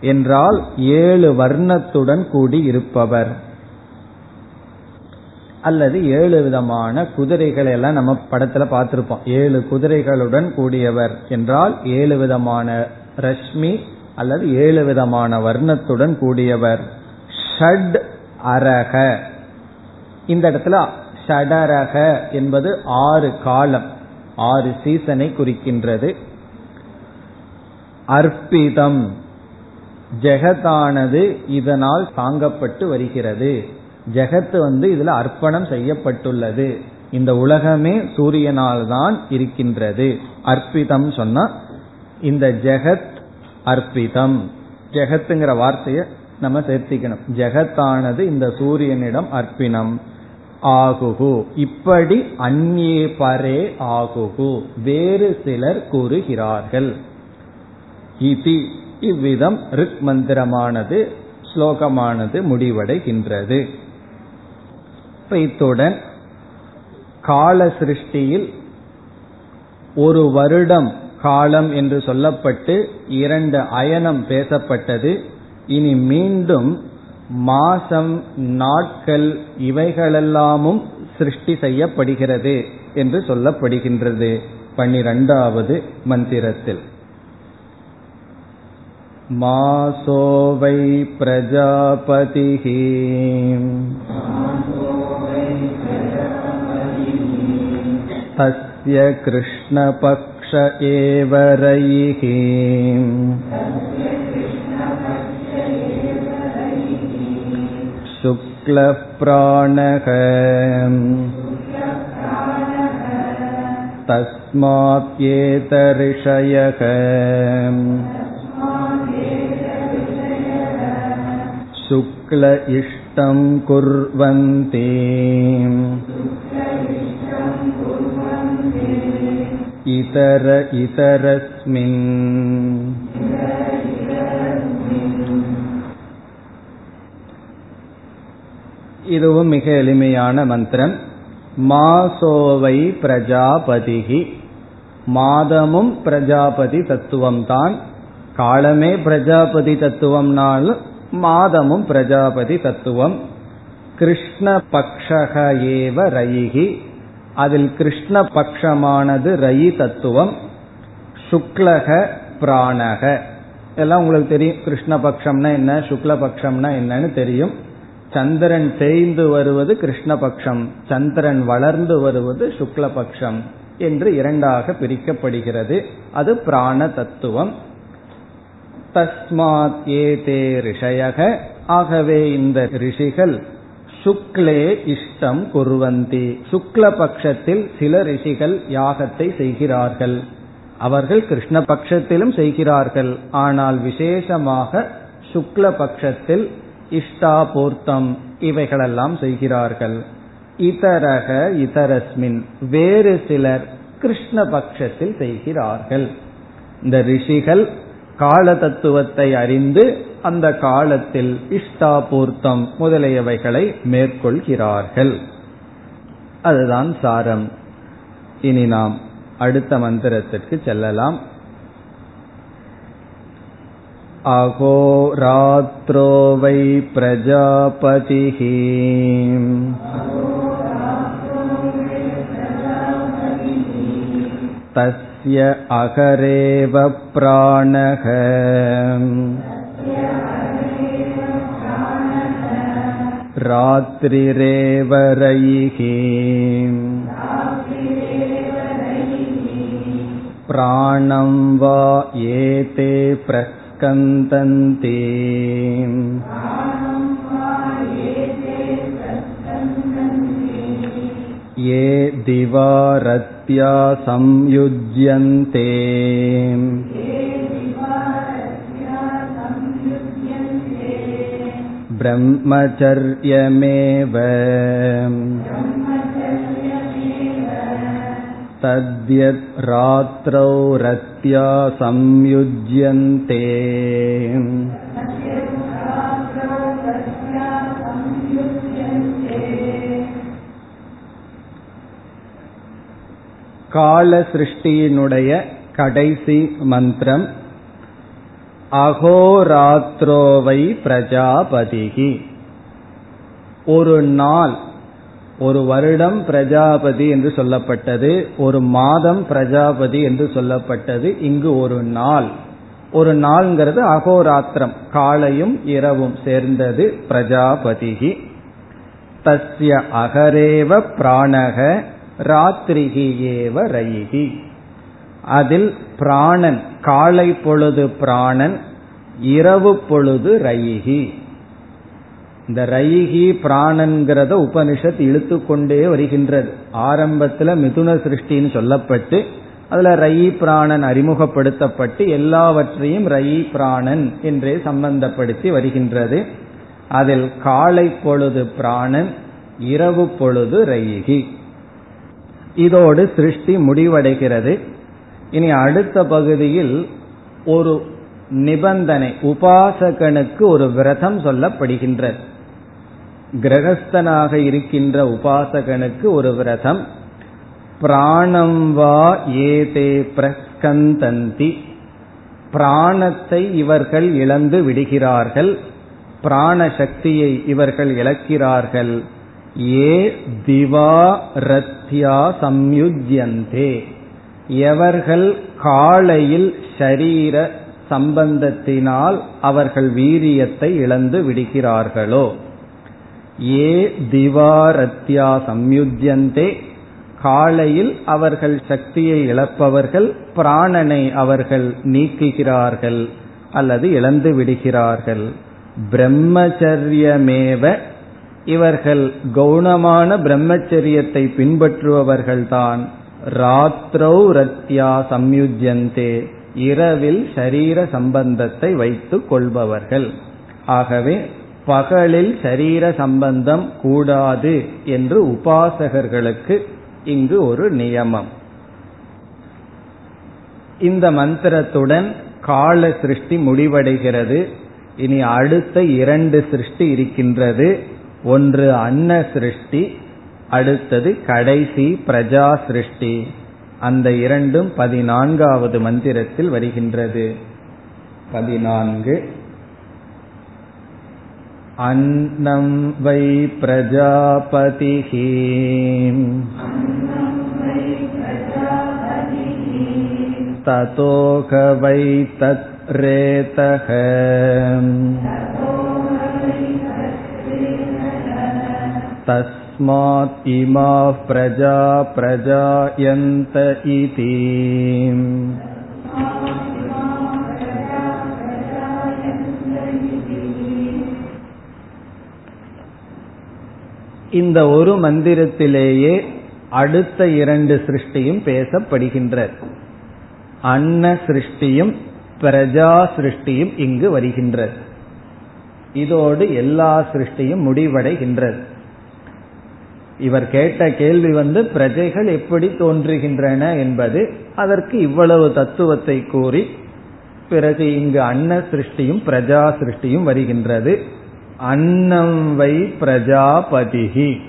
என்றால் ஏழு வர்ணத்துடன் கூடி இருப்பவர். அல்லது ஏழு விதமான குதிரைகளை எல்லாம் நம்ம படத்துல பார்த்திருப்போம். ஏழு குதிரைகளுடன் கூடியவர் என்றால் ஏழு விதமான ரஷ்மி அல்லது ஏழு விதமான வர்ணத்துடன் கூடியவர். ஷட் அரக. இந்த இடத்துல ஷடரக என்பது ஆறு காலம் ஆறு சீசனை குறிக்கின்றது. அர்ப்பிதம். ஜெகத்தானது இதனால் தாங்கப்பட்டு வருகிறது. ஜெகத்து வந்து இதுல அர்ப்பணம் செய்யப்பட்டுள்ளது. இந்த உலகமே சூரியனால் தான் இருக்கின்றது. அர்ப்பிதம் சொன்னா இந்த ஜெகத் அர்ப்பிதம். ஜெகத்துங்கிற வார்த்தையை நம்ம சேர்த்திக்கணும். ஜெகத்தானது இந்த சூரியனிடம் அர்ப்பிணம். ஆகுகு. இப்படி அந்நே பரே ஆகுகு. வேறு சிலர் கூறுகிறார்கள். இதி இவ்விதம் ரிக் மந்திரமானது ஸ்லோகமானது முடிவடைகின்றது. இத்துடன் கால சிருஷ்டியில் ஒரு வருடம் காலம் என்று சொல்லப்பட்டு இரண்டு அயனம் பேசப்பட்டது. இனி மீண்டும் மாசம் நாட்கள் இவைகளெல்லாமும் சிருஷ்டி செய்யப்படுகிறது என்று சொல்லப்படுகின்றது. பன்னிரண்டாவது மந்திரத்தில். मासो वै प्रजापतिः तस्य कृष्णपक्ष एव रैः शुक्लः प्राणः तस्मात्येतऋषयः शुक्ल इष्टं कुर्वन्ति इतर इतरस्मिन् இதுவும் மிக எளிமையான மந்திரம் மாசோவை பிரஜாபதிகி மாதமும் பிரஜாபதி தத்துவம்தான் காலமே பிரஜாபதி தத்துவம்னாலும் மாதமும் பிரஜாபதி தத்துவம். கிருஷ்ண பக்ஷக ஏவ ரயிகி. அதில் கிருஷ்ண பக்ஷமானது ரயி தத்துவம். சுக்லக பிராணக. எல்லாம் உங்களுக்கு தெரியும். கிருஷ்ணபக்ஷம்னா என்ன? சுக்லபக்ஷம்னா என்னன்னு தெரியும். சந்திரன் தேய்ந்து வருவது கிருஷ்ணபக்ஷம் சந்திரன் வளர்ந்து வருவது சுக்லபக்ஷம் என்று இரண்டாக பிரிக்கப்படுகிறது. அது பிராண தத்துவம். தஸ்மாத் ஏதே ரிஷயக. ஆகவே இந்த ரிஷிகள் சுக்லே இஷ்டம் குருவந்தி. சுக்ல பட்சத்தில் சில ரிஷிகள் யாகத்தை செய்கிறார்கள். அவர்கள் கிருஷ்ண பட்சத்திலும் செய்கிறார்கள். ஆனால் விசேஷமாக சுக்ல பட்சத்தில் இஷ்டாபூர்த்தம் இவைகளெல்லாம் செய்கிறார்கள். இதரக இதரஸ்மின் வேறு சிலர் கிருஷ்ண பட்சத்தில் செய்கிறார்கள். இந்த ரிஷிகள் கால தத்துவத்தை அறிந்து அந்த காலத்தில் இஷ்டாபூர்த்தம் முதலியவைகளை மேற்கொள்கிறார்கள் அதுதான் சாரம் இனி நாம் அடுத்த மந்திரத்திற்கு செல்லலாம் अहोरात्रो वै प्रजापतिः तस्य तस्य अहरेव प्राणः रात्रिरेव रयिः प्राणं वा एते प्रस्कन्दन्ति ये दिवारत्या संयुज्यन्ते ब्रह्मचर्यमेव तद्यत् रात्रौ रत्या संयुज्यन्ते கால சிருஷ்டியினுடைய கடைசி மந்திரம் அகோராத்ரோவை பிரஜாபதிகி ஒரு நாள் ஒரு வருடம் பிரஜாபதி என்று சொல்லப்பட்டது ஒரு மாதம் பிரஜாபதி என்று சொல்லப்பட்டது இங்கு ஒரு நாள். ஒரு நாள்ங்கிறது அகோராத்திரம் காலையும் இரவும் சேர்ந்தது பிரஜாபதிகி தஸ்ய அகரேவ பிராணக ராத்திரிகி ஏவ ரயிகி. அதில் பிராணன் காலை பொழுது பிராணன் இரவு பொழுது ரயிகி. இந்த ரயிகி பிராணன்கிறத உபனிஷத் இழுத்து கொண்டே வருகின்றது. ஆரம்பத்துல மிதுன சிருஷ்டின்னு சொல்லப்பட்டு அதுல ரயி பிராணன் அறிமுகப்படுத்தப்பட்டு எல்லாவற்றையும் ரயி பிராணன் என்றே சம்பந்தப்படுத்தி வருகின்றது. அதில் காலை பொழுது பிராணன் இரவு பொழுது ரயிகி. இதோடு சிருஷ்டி முடிவடைகிறது. இனி அடுத்த பகுதியில் ஒரு நிபந்தனை உபாசகனுக்கு ஒரு விரதம் சொல்லப்படுகின்றது. கிரகஸ்தனாக இருக்கின்ற உபாசகனுக்கு ஒரு விரதம் பிராணம் வா ஏதே பிரஸ்கந்தந்தி பிராணத்தை இவர்கள் இழந்து விடுகிறார்கள் பிராண சக்தியை இவர்கள் இழக்கிறார்கள். ஏ திவா ரத்யா சம்யுஜ்யந்தே. எவர்கள் காலையில் ஷரீர சம்பந்தத்தினால் அவர்கள் வீரியத்தை இழந்து விடுகிறார்களோ? ஏ திவாரத்யா சம்யுஜ்யந்தே. காலையில் அவர்கள் சக்தியை இழப்பவர்கள் பிராணனை அவர்கள் நீக்குகிறார்கள் அல்லது இழந்து விடுகிறார்கள். பிரம்மச்சரியமேவ இவர்கள் கௌனமான பிரம்மச்சரியத்தை பின்பற்றுபவர்கள்தான். ராத்திரௌ ரத்யா சம்யுஜ்யந்தே. இரவில் சரீர சம்பந்தத்தை வைத்துக் கொள்பவர்கள். ஆகவே பகலில் சரீர சம்பந்தம் கூடாது என்று உபாசகர்களுக்கு இங்கு ஒரு நியமம். இந்த மந்திரத்துடன் கால சிருஷ்டி முடிவடைகிறது. இனி அடுத்த இரண்டு சிருஷ்டி இருக்கின்றது. ஒன்று அன்ன சிருஷ்டி அடுத்தது கடைசி பிரஜா சிருஷ்டி அந்த இரண்டும் பதினான்காவது மந்திரத்தில் வருகின்றது பதினான்கு अन्नं वै प्रजापतिः ततोह वै तत्रेतः तस्मात् इमाः प्रजा प्रजायन्त इति இந்த ஒரு மந்திரத்திலேயே அடுத்த இரண்டு சிருஷ்டியும் பேசப்படுகின்றது அன்ன சிருஷ்டியும் பிரஜா சிருஷ்டியும் இங்கு வருகின்றது இதோடு எல்லா சிருஷ்டியும் முடிவடைகின்றது இவர் கேட்ட கேள்வி வந்து பிரஜைகள் எப்படி தோன்றுகின்றன என்பது அதற்கு இவ்வளவு தத்துவத்தை கூறி பிறகு இங்கு அன்ன சிருஷ்டியும் பிரஜா சிருஷ்டியும் வருகின்றது. அன்னம் வை பிரஜாபதிகி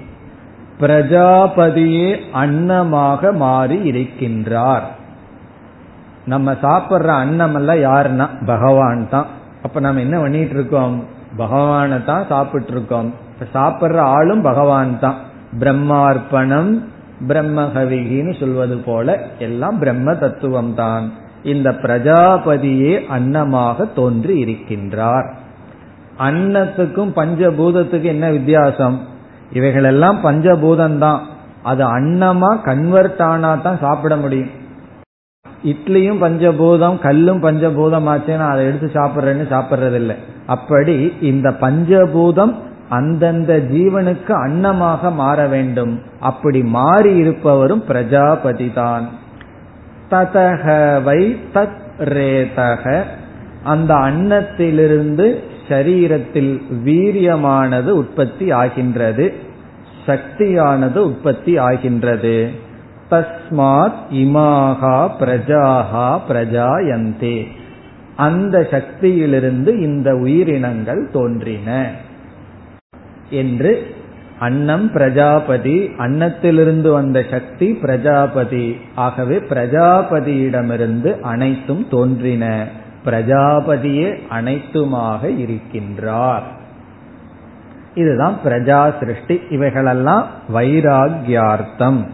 பிரஜாபதியே அன்னமாக மாறி இருக்கின்றார். நம்ம சாப்பிட்ற அன்னம் எல்லாம் யாருன்னா? பகவான் தான். அப்ப நம்ம என்ன பண்ணிட்டு இருக்கோம்? பகவானை தான் சாப்பிட்டு இருக்கோம் சாப்பிட்ற ஆளும் பகவான் தான். பிரம்மார்ப்பணம் பிரம்மஹவிகின்னு சொல்வது போல எல்லாம் பிரம்ம தத்துவம் தான் இந்த பிரஜாபதியே அன்னமாக தோன்றி இருக்கின்றார். அன்னத்துக்கும் பஞ்சபூதத்துக்கும் என்ன வித்தியாசம்? இவைகளெல்லாம் பஞ்சபூதம்தான். அது அன்னமா கன்வெர்ட் ஆனா தான் சாப்பிட முடியும். இட்லியும் பஞ்சபூதம் கல்லும் பஞ்சபூதம் ஆச்சுன்னா அதை எடுத்து சாப்பிட்றேன்னு சாப்பிட்றது இல்லை அப்படி இந்த பஞ்சபூதம் அந்தந்த ஜீவனுக்கு அன்னமாக மாற வேண்டும். அப்படி மாறி இருப்பவரும் பிரஜாபதி தான். ததக வை தத் ரேதக அந்த அன்னத்திலிருந்து சரீரத்தில் வீரியமானது உற்பத்தி ஆகின்றது. சக்தியானது உற்பத்தி ஆகின்றது. தஸ்மாத் இமாகா பிரஜாகா பிரஜாயந்தே. அந்த சக்தியிலிருந்து இந்த உயிரினங்கள் தோன்றின. என்று அன்னம் பிரஜாபதி அன்னத்திலிருந்து வந்த சக்தி பிரஜாபதி. ஆகவே பிரஜாபதியிடமிருந்து அனைத்தும் தோன்றின. பிரஜாபதியே அனைத்துமாக இருக்கின்றார். இதுதான் பிரஜா சிருஷ்டி இவைகளெல்லாம் வைராகியார்த்தம்.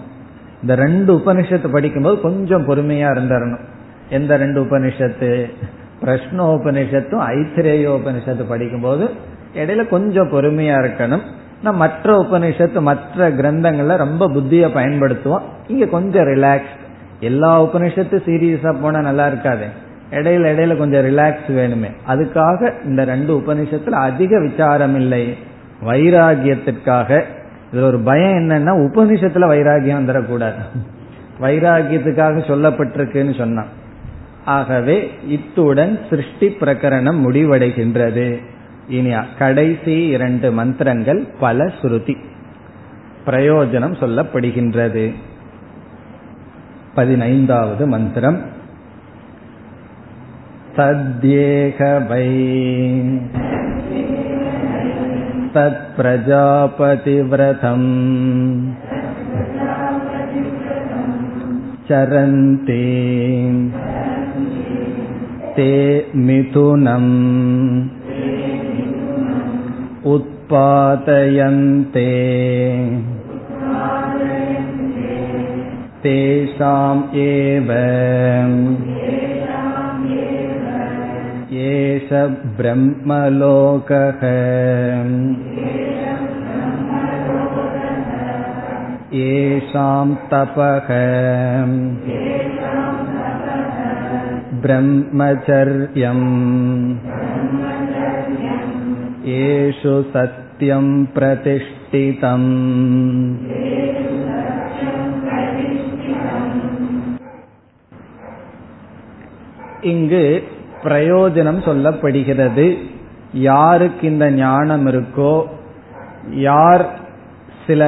இந்த ரெண்டு உபனிஷத்து படிக்கும்போது கொஞ்சம் பொறுமையா இருந்தரணும். எந்த ரெண்டு உபனிஷத்து? பிரஷ்னோபனிஷத்தும் ஐத்திரேயோபனிஷத்து படிக்கும்போது இடையில கொஞ்சம் பொறுமையா இருக்கணும். நான் மற்ற உபனிஷத்து மற்ற கிரந்தங்கள்ல ரொம்ப புத்தியை பயன்படுத்துவோம். இங்க கொஞ்சம் ரிலாக்ஸ் எல்லா உபனிஷத்து சீரியஸா போனா நல்லா இருக்காது. இடையில இடையில கொஞ்சம் ரிலாக்ஸ் வேணுமே. அதுக்காக இந்த ரெண்டு உபனிஷத்துல அதிக விசாரம் இல்லை. வைராகியத்திற்காக. இதுல ஒரு பயம் என்னன்னா உபனிஷத்துல வைராகியம் வந்துடக்கூடாது. வைராகியத்துக்காக சொல்லப்பட்டிருக்குன்னு சொன்னான். ஆகவே இத்துடன் சிருஷ்டி பிரகரணம் முடிவடைகின்றது. இனி கடைசி இரண்டு மந்திரங்கள் பல சுருதி பிரயோஜனம் சொல்லப்படுகின்றது பதினைந்தாவது மந்திரம் தத்யேக வை தத் பிரஜாபதிவிரதம் चरन्ति ते मिथुनम् उत्पादयन्ते तेषाम् एव एष ब्रह्मलोकः येषां तपः ब्रह्मचर्यम् येषु सत्यं प्रतिष्ठितम् இங்கு பிரயோஜனம் சொல்லப்படுகிறது யாருக்கு இந்த ஞானம் இருக்கோ யார் சில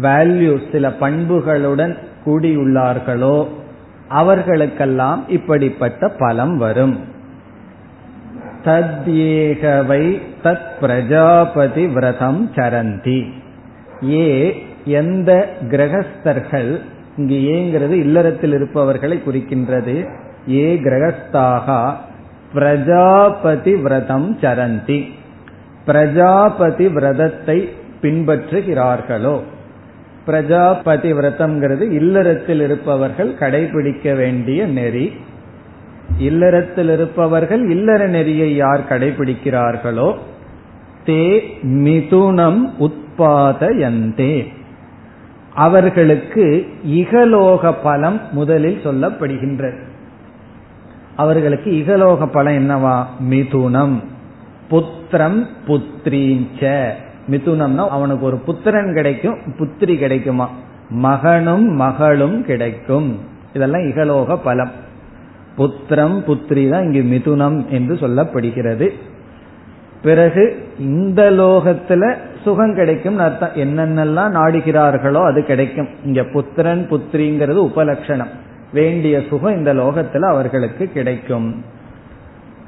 வேல்யூ சில பண்புகளுடன் கூடியுள்ளார்களோ அவர்களுக்கெல்லாம் இப்படிப்பட்ட பலம் வரும் தத்யேகவை தத் பிரஜாபதி விரதம் சரந்தி ஏ எந்த கிரகஸ்தர்கள் இங்கு ஏங்கிறது இல்லறத்தில் இருப்பவர்களை குறிக்கின்றது. ஏ கிரகஸ்தாகா பிரஜாபதி விரதம் சரந்தி. பிரஜாபதி விரதத்தை பின்பற்றுகிறார்களோ? பிரஜாபதி விரதம்ங்கிறது இல்லறத்தில் இருப்பவர்கள் கடைபிடிக்க வேண்டிய நெறி. இல்லறத்தில் இருப்பவர்கள் இல்லற நெறியை யார் கடைபிடிக்கிறார்களோ தே மிதுனம் உட்பாதயந்தே அவர்களுக்கு இகலோக பலம் முதலில் சொல்லப்படுகின்றது அவர்களுக்கு இகலோக பலம் என்னவா? மிதுனம். புத்திரம் புத்திரீஞ்ச. மிதுனம்னா அவனுக்கு ஒரு புத்திரன் கிடைக்கும் புத்திரி கிடைக்குமா? மகனும் மகளும் கிடைக்கும். இதெல்லாம் இகலோக பலம். புத்திரம் புத்திரி தான் இங்கு மிதுனம் என்று சொல்லப்படுகிறது. பிறகு இந்த லோகத்துல சுகம் கிடைக்கும் அர்த்தம். என்னென்னலாம் நாடுகிறார்களோ அது கிடைக்கும். இங்க புத்திரன் புத்திரிங்கிறது உபலட்சணம். வேண்டிய சுகம் இந்த லோகத்துல அவர்களுக்கு கிடைக்கும்.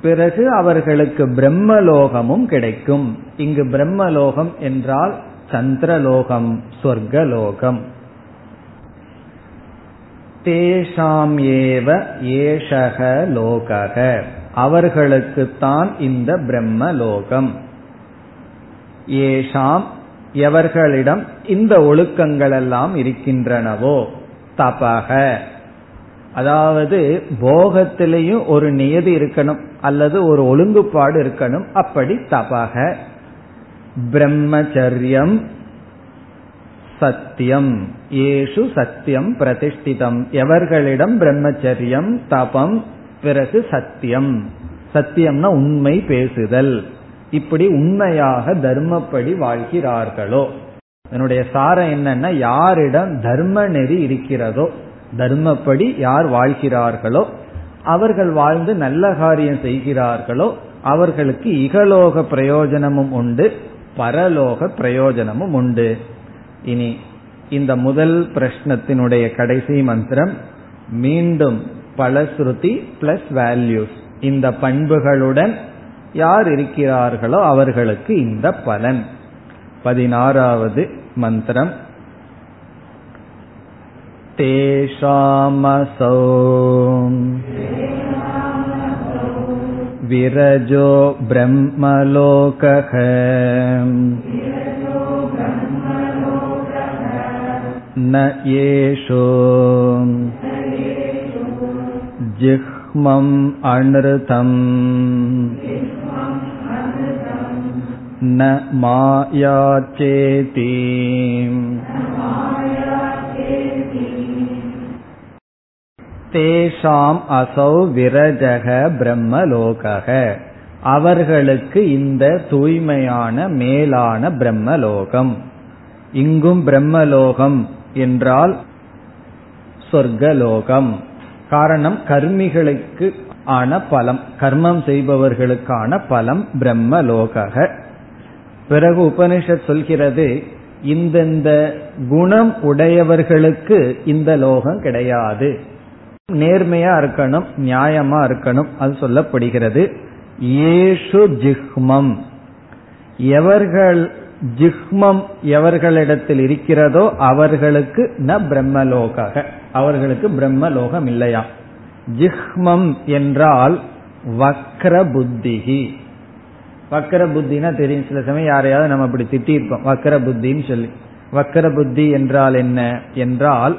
பிறகு அவர்களுக்கு பிரம்மலோகமும் கிடைக்கும். இங்கு பிரம்மலோகம் என்றால் சந்திரலோகம் சொர்க்கலோகம். தேஷாம் ஏவ ஏஷக லோகக. அவர்களுக்குத்தான் இந்த பிரம்ம லோகம் ஏஷாம் எவர்களிடம் இந்த ஒழுக்கங்கள் எல்லாம் இருக்கின்றனவோ? தபக. அதாவது போகத்திலையும் ஒரு நியதி இருக்கணும் அல்லது ஒரு ஒழுங்குபாடு இருக்கணும் அப்படி தபக. பிரம்மச்சரியம் சத்தியம் ஏஷு சத்தியம் பிரதிஷ்டிதம். எவர்களிடம் பிரம்மச்சரியம் தபம் பிறகு சத்தியம் சத்தியம்னா உண்மை பேசுதல். இப்படி உண்மையாக தர்மப்படி வாழ்கிறார்களோ? என்னுடைய சாரம் என்னன்னா யாரிடம் தர்ம நெறி இருக்கிறதோ தர்மப்படி யார் வாழ்கிறார்களோ அவர்கள் வாழ்ந்து நல்ல காரியம் செய்கிறார்களோ அவர்களுக்கு இகலோக பிரயோஜனமும் உண்டு பரலோக பிரயோஜனமும் உண்டு. இனி இந்த முதல் பிரஷ்னத்தினுடைய கடைசி மந்திரம் மீண்டும் பலஸ்ருதி பிளஸ் வேல்யூஸ் இந்த பண்புகளுடன் யார் இருக்கிறார்களோ அவர்களுக்கு இந்த பலன் பதினாறாவது மந்திரம் तेषामसौ विरजो ब्रह्मलोकः न येषु जिह्मम् अनृतम् न मायाचेति தேஷாம் அசௌ விரஜக பிரம்மலோகக அவர்களுக்கு இந்த தூய்மையான மேலான பிரம்மலோகம் இங்கும் பிரம்மலோகம் என்றால் சொர்க்கலோகம். காரணம் கர்மிகளுக்கு ஆன பலம் கர்மம் செய்பவர்களுக்கான பலம் பிரம்மலோக பிறகு உபனிஷத் சொல்கிறது இந்தந்த குணம் உடையவர்களுக்கு இந்த லோகம் கிடையாது. நேர்மையா இருக்கணும் நியாயமா இருக்கணும் அது சொல்லப்படுகிறது. ஏஷு ஜிஹ்மம். எவர்கள் ஜிஹ்மம் எவர்களிடத்தில் இருக்கிறதோ அவர்களுக்கு ந பிரம்மலோக அவர்களுக்கு பிரம்மலோகம் இல்லையா? ஜிஹ்மம் என்றால் வக்ர புத்திகி வக்கர புத்தினா தெரியும். சில சமயம் யாரையாவது நம்ம அப்படி திட்டிருப்போம் வக்கர புத்தின்னு சொல்லி. வக்கர புத்தி என்றால் என்ன? என்றால்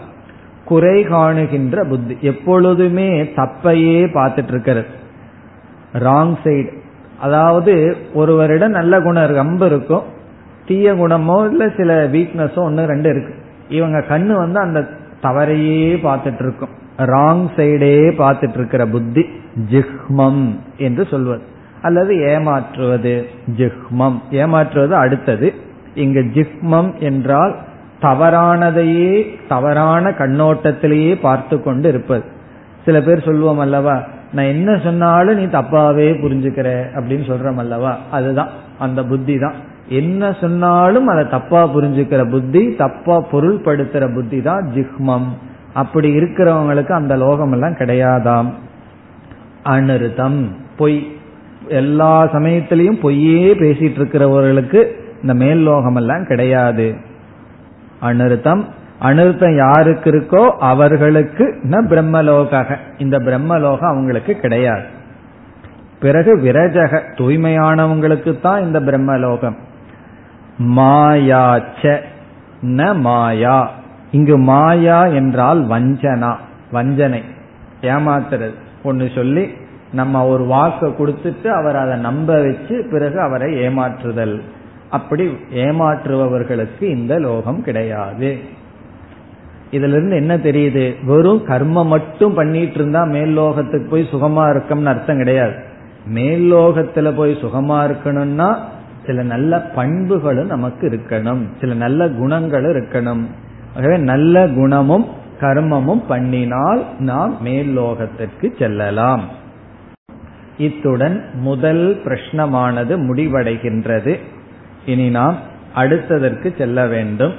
குறை காணுகின்ற புத்தி. எப்பொழுதுமே தப்பையே பார்த்துட்டு இருக்கிறது ராங் சைடு அதாவது ஒருவரிடம் நல்ல குணம் ரொம்ப இருக்கும். தீய குணமோ இல்ல சில வீக்னஸோ ஒன்னு ரெண்டு இருக்கு. இவங்க கண்ணு வந்து அந்த தவறையே பார்த்துட்டு இருக்கும் ராங் சைடே பார்த்துட்டு இருக்கிற புத்தி ஜிஹ்மம் என்று சொல்வது. அல்லது ஏமாற்றுவது ஜிஹ்மம். ஏமாற்றுவது அடுத்தது. இங்கு ஜிஹ்மம் என்றால் தவறானதையே தவறான கண்ணோட்டத்திலேயே பார்த்து கொண்டு இருப்பது. சில பேர் சொல்லுவோம் அல்லவா நான் என்ன சொன்னாலும் நீ தப்பாவே புரிஞ்சுக்கிற அப்படின்னு சொல்றோம் அல்லவா? அதுதான் அந்த புத்தி தான் என்ன சொன்னாலும் அதை தப்பா புரிஞ்சுக்கிற புத்தி தப்பா பொருள்படுத்துற புத்தி தான் ஜிஹ்மம். அப்படி இருக்கிறவங்களுக்கு அந்த லோகம் எல்லாம் கிடையாதாம். அனிருத்தம் பொய். எல்லா சமயத்திலையும் பொய்யே பேசிட்டு இருக்கிறவர்களுக்கு இந்த மேல் லோகம் எல்லாம் கிடையாது. அனிருத்தம் அனிருத்தம் யாருக்கு இருக்கோ அவர்களுக்கு ந பிரம்மலோக இந்த பிரம்மலோகம் அவங்களுக்கு கிடையாது. பிறகு விரஜக தூய்மையானவங்களுக்கு தான் இந்த பிரம்மலோகம். மாயாச்ச ந மாயா. இங்கு மாயா என்றால் வஞ்சனா வஞ்சனை. ஏமாத்துறது. ஒன்னு சொல்லி நம்ம ஒரு வாக்கை கொடுத்துட்டு அவர் அதை நம்ப வச்சு பிறகு அவரை ஏமாற்றுதல். அப்படி ஏமாற்றுபவர்களுக்கு இந்த லோகம் கிடையாது. இதுல இருந்து என்ன தெரியுது? வெறும் கர்மம் மட்டும் பண்ணிட்டு இருந்தா மேல் லோகத்துக்கு போய் சுகமா இருக்கம்னு அர்த்தம் கிடையாது. மேல் லோகத்துல போய் சுகமா இருக்கணும்னா சில நல்ல பண்புகளும் நமக்கு இருக்கணும். சில நல்ல குணங்களும் இருக்கணும். ஆகவே நல்ல குணமும் கர்மமும் பண்ணினால் நாம் மேல் லோகத்திற்கு செல்லலாம். இத்துடன் முதல் பிரஷ்னமானது முடிவடைகின்றது. இனி நாம் அடுத்ததற்கு செல்ல வேண்டும்.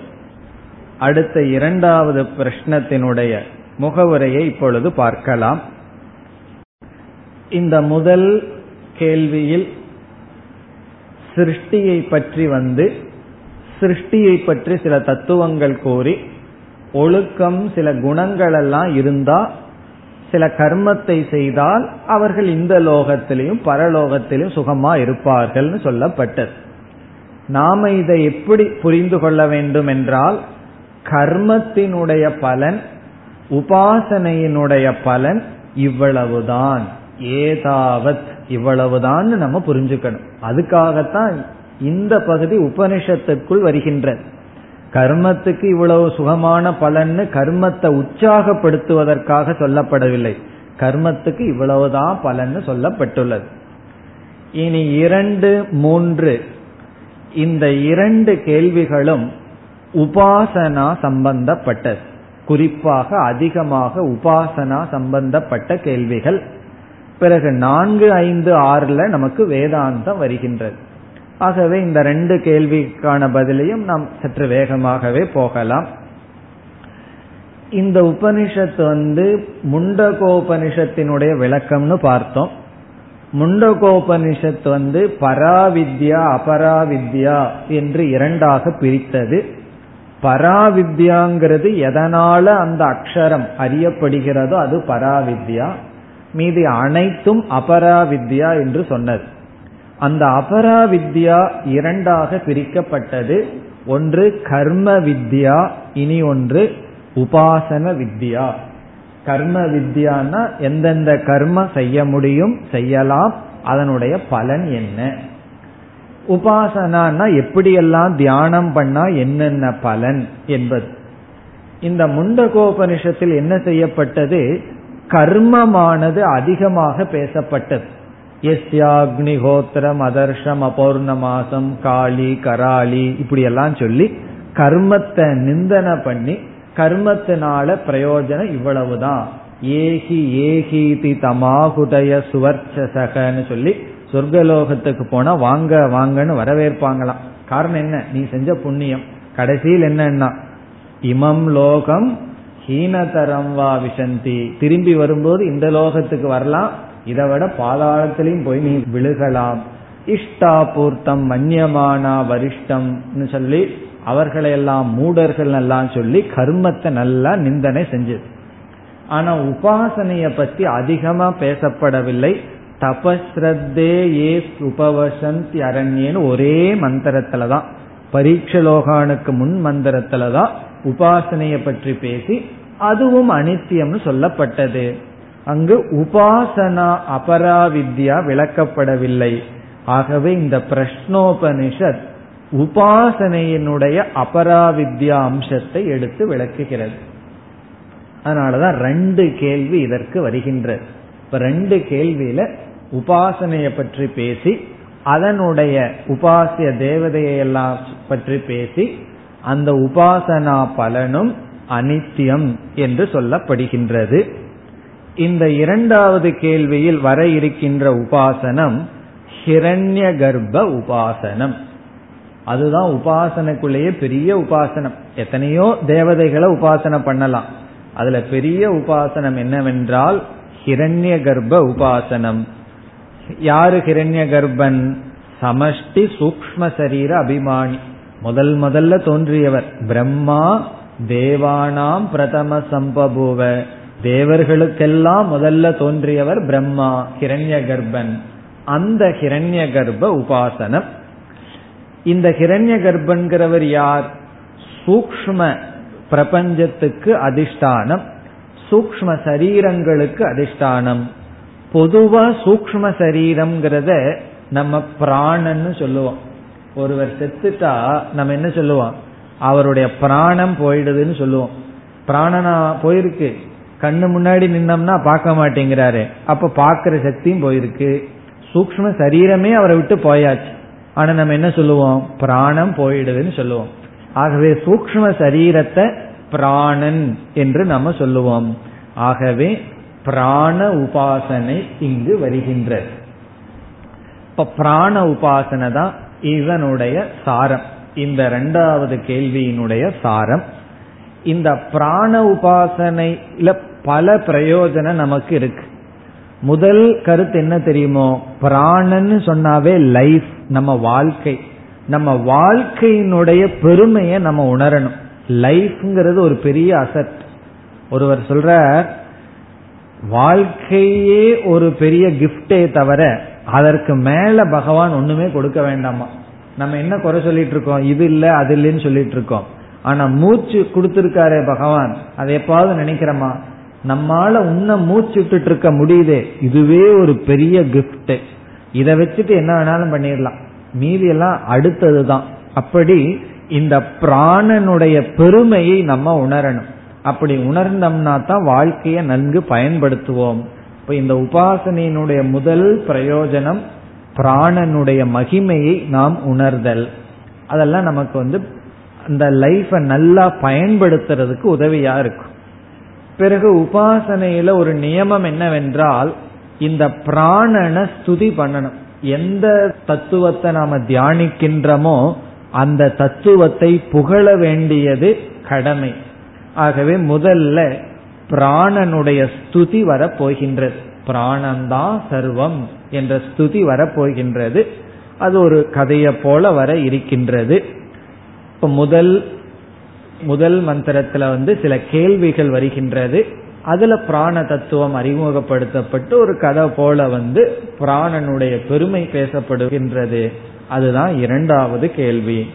அடுத்த இரண்டாவது பிரஷ்னத்தினுடைய முகவுரையை இப்பொழுது பார்க்கலாம். இந்த முதல் கேள்வியில் சிருஷ்டியை பற்றி வந்து சிருஷ்டியை பற்றி சில தத்துவங்கள் கூறி ஒழுக்கம் சில குணங்கள் எல்லாம் இருந்தா சில கர்மத்தை செய்தால் அவர்கள் இந்த லோகத்திலையும் பரலோகத்திலும் சுகமா இருப்பார்கள்னு சொல்லப்பட்டது. நாம இதை எப்படி புரிந்து கொள்ள வேண்டும் என்றால் கர்மத்தினுடைய பலன் உபாசனையினுடைய பலன் இவ்வளவுதான். ஏதாவத் இவ்வளவுதான் நம்ம புரிஞ்சுக்கணும். அதுக்காகத்தான் இந்த பகுதி உபனிஷத்துக்குள் வருகின்றது கர்மத்துக்கு இவ்வளவு சுகமான பலன்னு கர்மத்தை உற்சாகப்படுத்துவதற்காக சொல்லப்படவில்லை. கர்மத்துக்கு இவ்வளவுதான் பலன்னு சொல்லப்பட்டுள்ளது. இனி இரண்டு மூன்று. இந்த இரண்டு கேள்விகளும் உபாசனா சம்பந்தப்பட்டது. குறிப்பாக அதிகமாக உபாசனா சம்பந்தப்பட்ட கேள்விகள். பிறகு நான்கு ஐந்து ஆறுல நமக்கு வேதாந்தம் வருகின்றது. ஆகவே இந்த ரெண்டு கேள்விக்கான பதிலையும் நாம் சற்று வேகமாகவே போகலாம். இந்த உபனிஷத்து வந்து முண்டகோபனிஷத்தினுடைய விளக்கம்னு பார்த்தோம். முண்டகோபனிஷத்து வந்து பராவித்யா அபராவித்யா என்று இரண்டாக பிரித்தது. பராவித்யாங்கிறது எதனால அந்த அக்ஷரம் அறியப்படுகிறதோ அது பராவித்யா. மீதி அனைத்தும் அபராவித்யா என்று சொன்னது. அந்த அபராவித்யா இரண்டாக பிரிக்கப்பட்டது. ஒன்று கர்ம வித்யா இனி ஒன்று உபாசன வித்யா கர்ம வித்யான்னா எந்தெந்த கர்ம செய்ய முடியும் செய்யலாம் அதனுடைய பலன் என்ன? உபாசனான்னா எப்படியெல்லாம் தியானம் பண்ணா என்னென்ன பலன் என்பது. இந்த முண்டகோபனிஷத்தில் என்ன செய்யப்பட்டது? கர்மமானது அதிகமாக பேசப்பட்டது. எஸ்யாக்னிஹோத்திரம் அதர்ஷம் அபௌர்ணமாசம் காளி கராளி இப்படி எல்லாம் சொல்லி கர்மத்தை நிந்தனை பண்ணி கர்மத்தினால பிரயோஜனம் இவ்வளவுதான். ஏகி ஏகீதி தமாகுடைய சுவர்ச்சசகன்னு சொல்லி சொர்க்கலோகத்துக்கு போனா வாங்க வாங்கன்னு வரவேற்பாங்களாம். காரணம் என்ன? நீ செஞ்ச புண்ணியம். கடைசியில் என்னன்னா இமம் லோகம் ஹீனதரம் வா விசந்தி திரும்பி வரும்போது இந்த லோகத்துக்கு வரலாம். இதை விட பாதாளத்திலையும் போய் நீ விழுகலாம். இஷ்டாபூர்த்தம் மன்யமானா வரிஷ்டம்னு சொல்லி அவர்களையெல்லாம் மூடர்கள் எல்லாம் சொல்லி கர்மத்தை நல்லா நிந்தனை செஞ்சது. ஆனா உபாசனைய பத்தி அதிகமா பேசப்படவில்லை. தபஸ்ரத்தே ஏ உபவசந்தி அரண்யன்னு ஒரே மந்திரத்துலதான். பரீட்சலோகானுக்கு முன் மந்திரத்துலதான் உபாசனையை பற்றி பேசி அதுவும் அனித்தியம்னு சொல்லப்பட்டது. அங்கு உபாசனா அபராவித்யா விளக்கப்படவில்லை. ஆகவே இந்த பிரஷ்னோபனிஷத் உபாசனையினுடைய அபராவித்யா அம்சத்தை எடுத்து விளக்குகிறது. அதனாலதான் ரெண்டு கேள்வி இதற்கு வருகின்றது இப்ப ரெண்டு கேள்வியில உபாசனைய பற்றி பேசி அதனுடைய உபாசிய தேவதையை எல்லாம் பற்றி பேசி அந்த உபாசனா பலனும் அனித்தியம் என்று சொல்லப்படுகின்றது. இந்த இரண்டாவது கேள்வியில் வர இருக்கின்ற உபாசனம் ஹிரண்ய கர்ப்ப உபாசனம். அதுதான் உபாசனைக்குள்ளேயே பெரிய உபாசனம். எத்தனையோ தேவதைகளை உபாசனை பண்ணலாம். அதுல பெரிய உபாசனம் என்னவென்றால் ஹிரண்ய கர்ப்ப உபாசனம். யாரு ஹிரண்ய கர்ப்பன்? சமஷ்டி சூக்ம சரீர அபிமானி. முதல் முதல்ல தோன்றியவர். பிரம்மா தேவானாம் பிரதம சம்பபூவ. தேவர்களுக்கெல்லாம் முதல்ல தோன்றியவர் பிரம்மா ஹிரண்ய கர்ப்பன் அந்த ஹிரண்ய கர்ப்ப உபாசனம். இந்த ஹிரண்ய கர்ப்பன்கிறவர் யார்? சூக்ம பிரபஞ்சத்துக்கு அதிஷ்டானம். சூக்ம சரீரங்களுக்கு அதிஷ்டானம். பொதுவா சூக்ம சரீரம்ங்கிறத நம்ம பிராணன்னு சொல்லுவோம். ஒருவர் செத்துட்டா நம்ம என்ன சொல்லுவோம்? அவருடைய பிராணம் போயிடுதுன்னு சொல்லுவோம். பிராணனா போயிருக்கு. கண்ணு முன்னாடி நின்னோம்னா பார்க்க மாட்டேங்கிறாரு. அப்ப பாக்குற சக்தியும் போயிருக்கு. சூக்ம சரீரமே அவரை விட்டு போயாச்சு. ஆனா நம்ம என்ன சொல்லுவோம்? பிராணம் போயிடுதுன்னு சொல்லுவோம். ஆகவே சூக்ம சரீரத்தை பிராணன் என்று நம்ம சொல்லுவோம். ஆகவே பிராண உபாசனை இங்கு வருகின்றது. இப்ப பிராண உபாசனை தான் இதனுடைய சாரம். இந்த இரண்டாவது கேள்வியினுடைய சாரம். இந்த பிராண உபாசனையில பல பிரயோஜனம் நமக்கு இருக்கு. முதல் கருத்து என்ன தெரியுமோ? பிராணன்னு சொன்னாவே லைஃப் நம்ம வாழ்க்கை. நம்ம வாழ்க்கையினுடைய பெருமையை நம்ம உணரணும். லைஃப்ங்கிறது ஒரு பெரிய அசட் ஒருவர் சொல்ற வாழ்க்கையே ஒரு பெரிய கிஃப்டே தவிர அதற்கு மேல பகவான் ஒண்ணுமே கொடுக்க வேண்டாமா? நம்ம என்ன குறை சொல்லிட்டு இருக்கோம்? இது இல்ல அது இல்லைன்னு சொல்லிட்டு இருக்கோம். ஆனா மூச்சு கொடுத்திருக்காரு பகவான் அதை எப்பாவது நினைக்கிறோமா? நம்மால உன்ன மூச்சு விட்டுட்டு இருக்க முடியுதே. இதுவே ஒரு பெரிய கிஃப்ட் இதை வச்சுட்டு என்ன வேணாலும் பண்ணிடலாம். மீதி எல்லாம் அடுத்ததுதான். அப்படி இந்த பிராணனுடைய பெருமையை நம்ம உணரணும். அப்படி உணர்ந்தோம்னா தான் வாழ்க்கையை நன்கு பயன்படுத்துவோம். இப்ப இந்த உபாசனையினுடைய முதல் பிரயோஜனம் பிராணனுடைய மகிமையை நாம் உணர்தல். அதெல்லாம் நமக்கு வந்து அந்த லைஃபை நல்லா பயன்படுத்துறதுக்கு உதவியா இருக்கும். பிறகு உபாசனையில ஒரு நியமம் என்னவென்றால் இந்த பிராணனை ஸ்துதி பண்ணணும். எந்த தத்துவத்தை நாம தியானிக்கின்றமோ அந்த தத்துவத்தை புகழ வேண்டியது கடமை. ஆகவே முதல்ல பிராணனுடைய ஸ்துதி வரப்போகின்றது. பிராணந்தான் சர்வம் என்ற ஸ்துதி வரப்போகின்றது. அது ஒரு கதையை போல வர இருக்கின்றது. இப்ப முதல் முதல் மந்திரத்துல வந்து சில கேள்விகள் வருகின்றது. அதுல பிராண தத்துவம் அறிமுகப்படுத்தப்பட்டு ஒரு கதை போல வந்து பிராணனுடைய பெருமை பேசப்படுகின்றது. அதுதான் இரண்டாவது கேள்வி.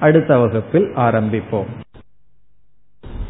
அடுத்த வகுப்பில் ஆரம்பிப்போம்.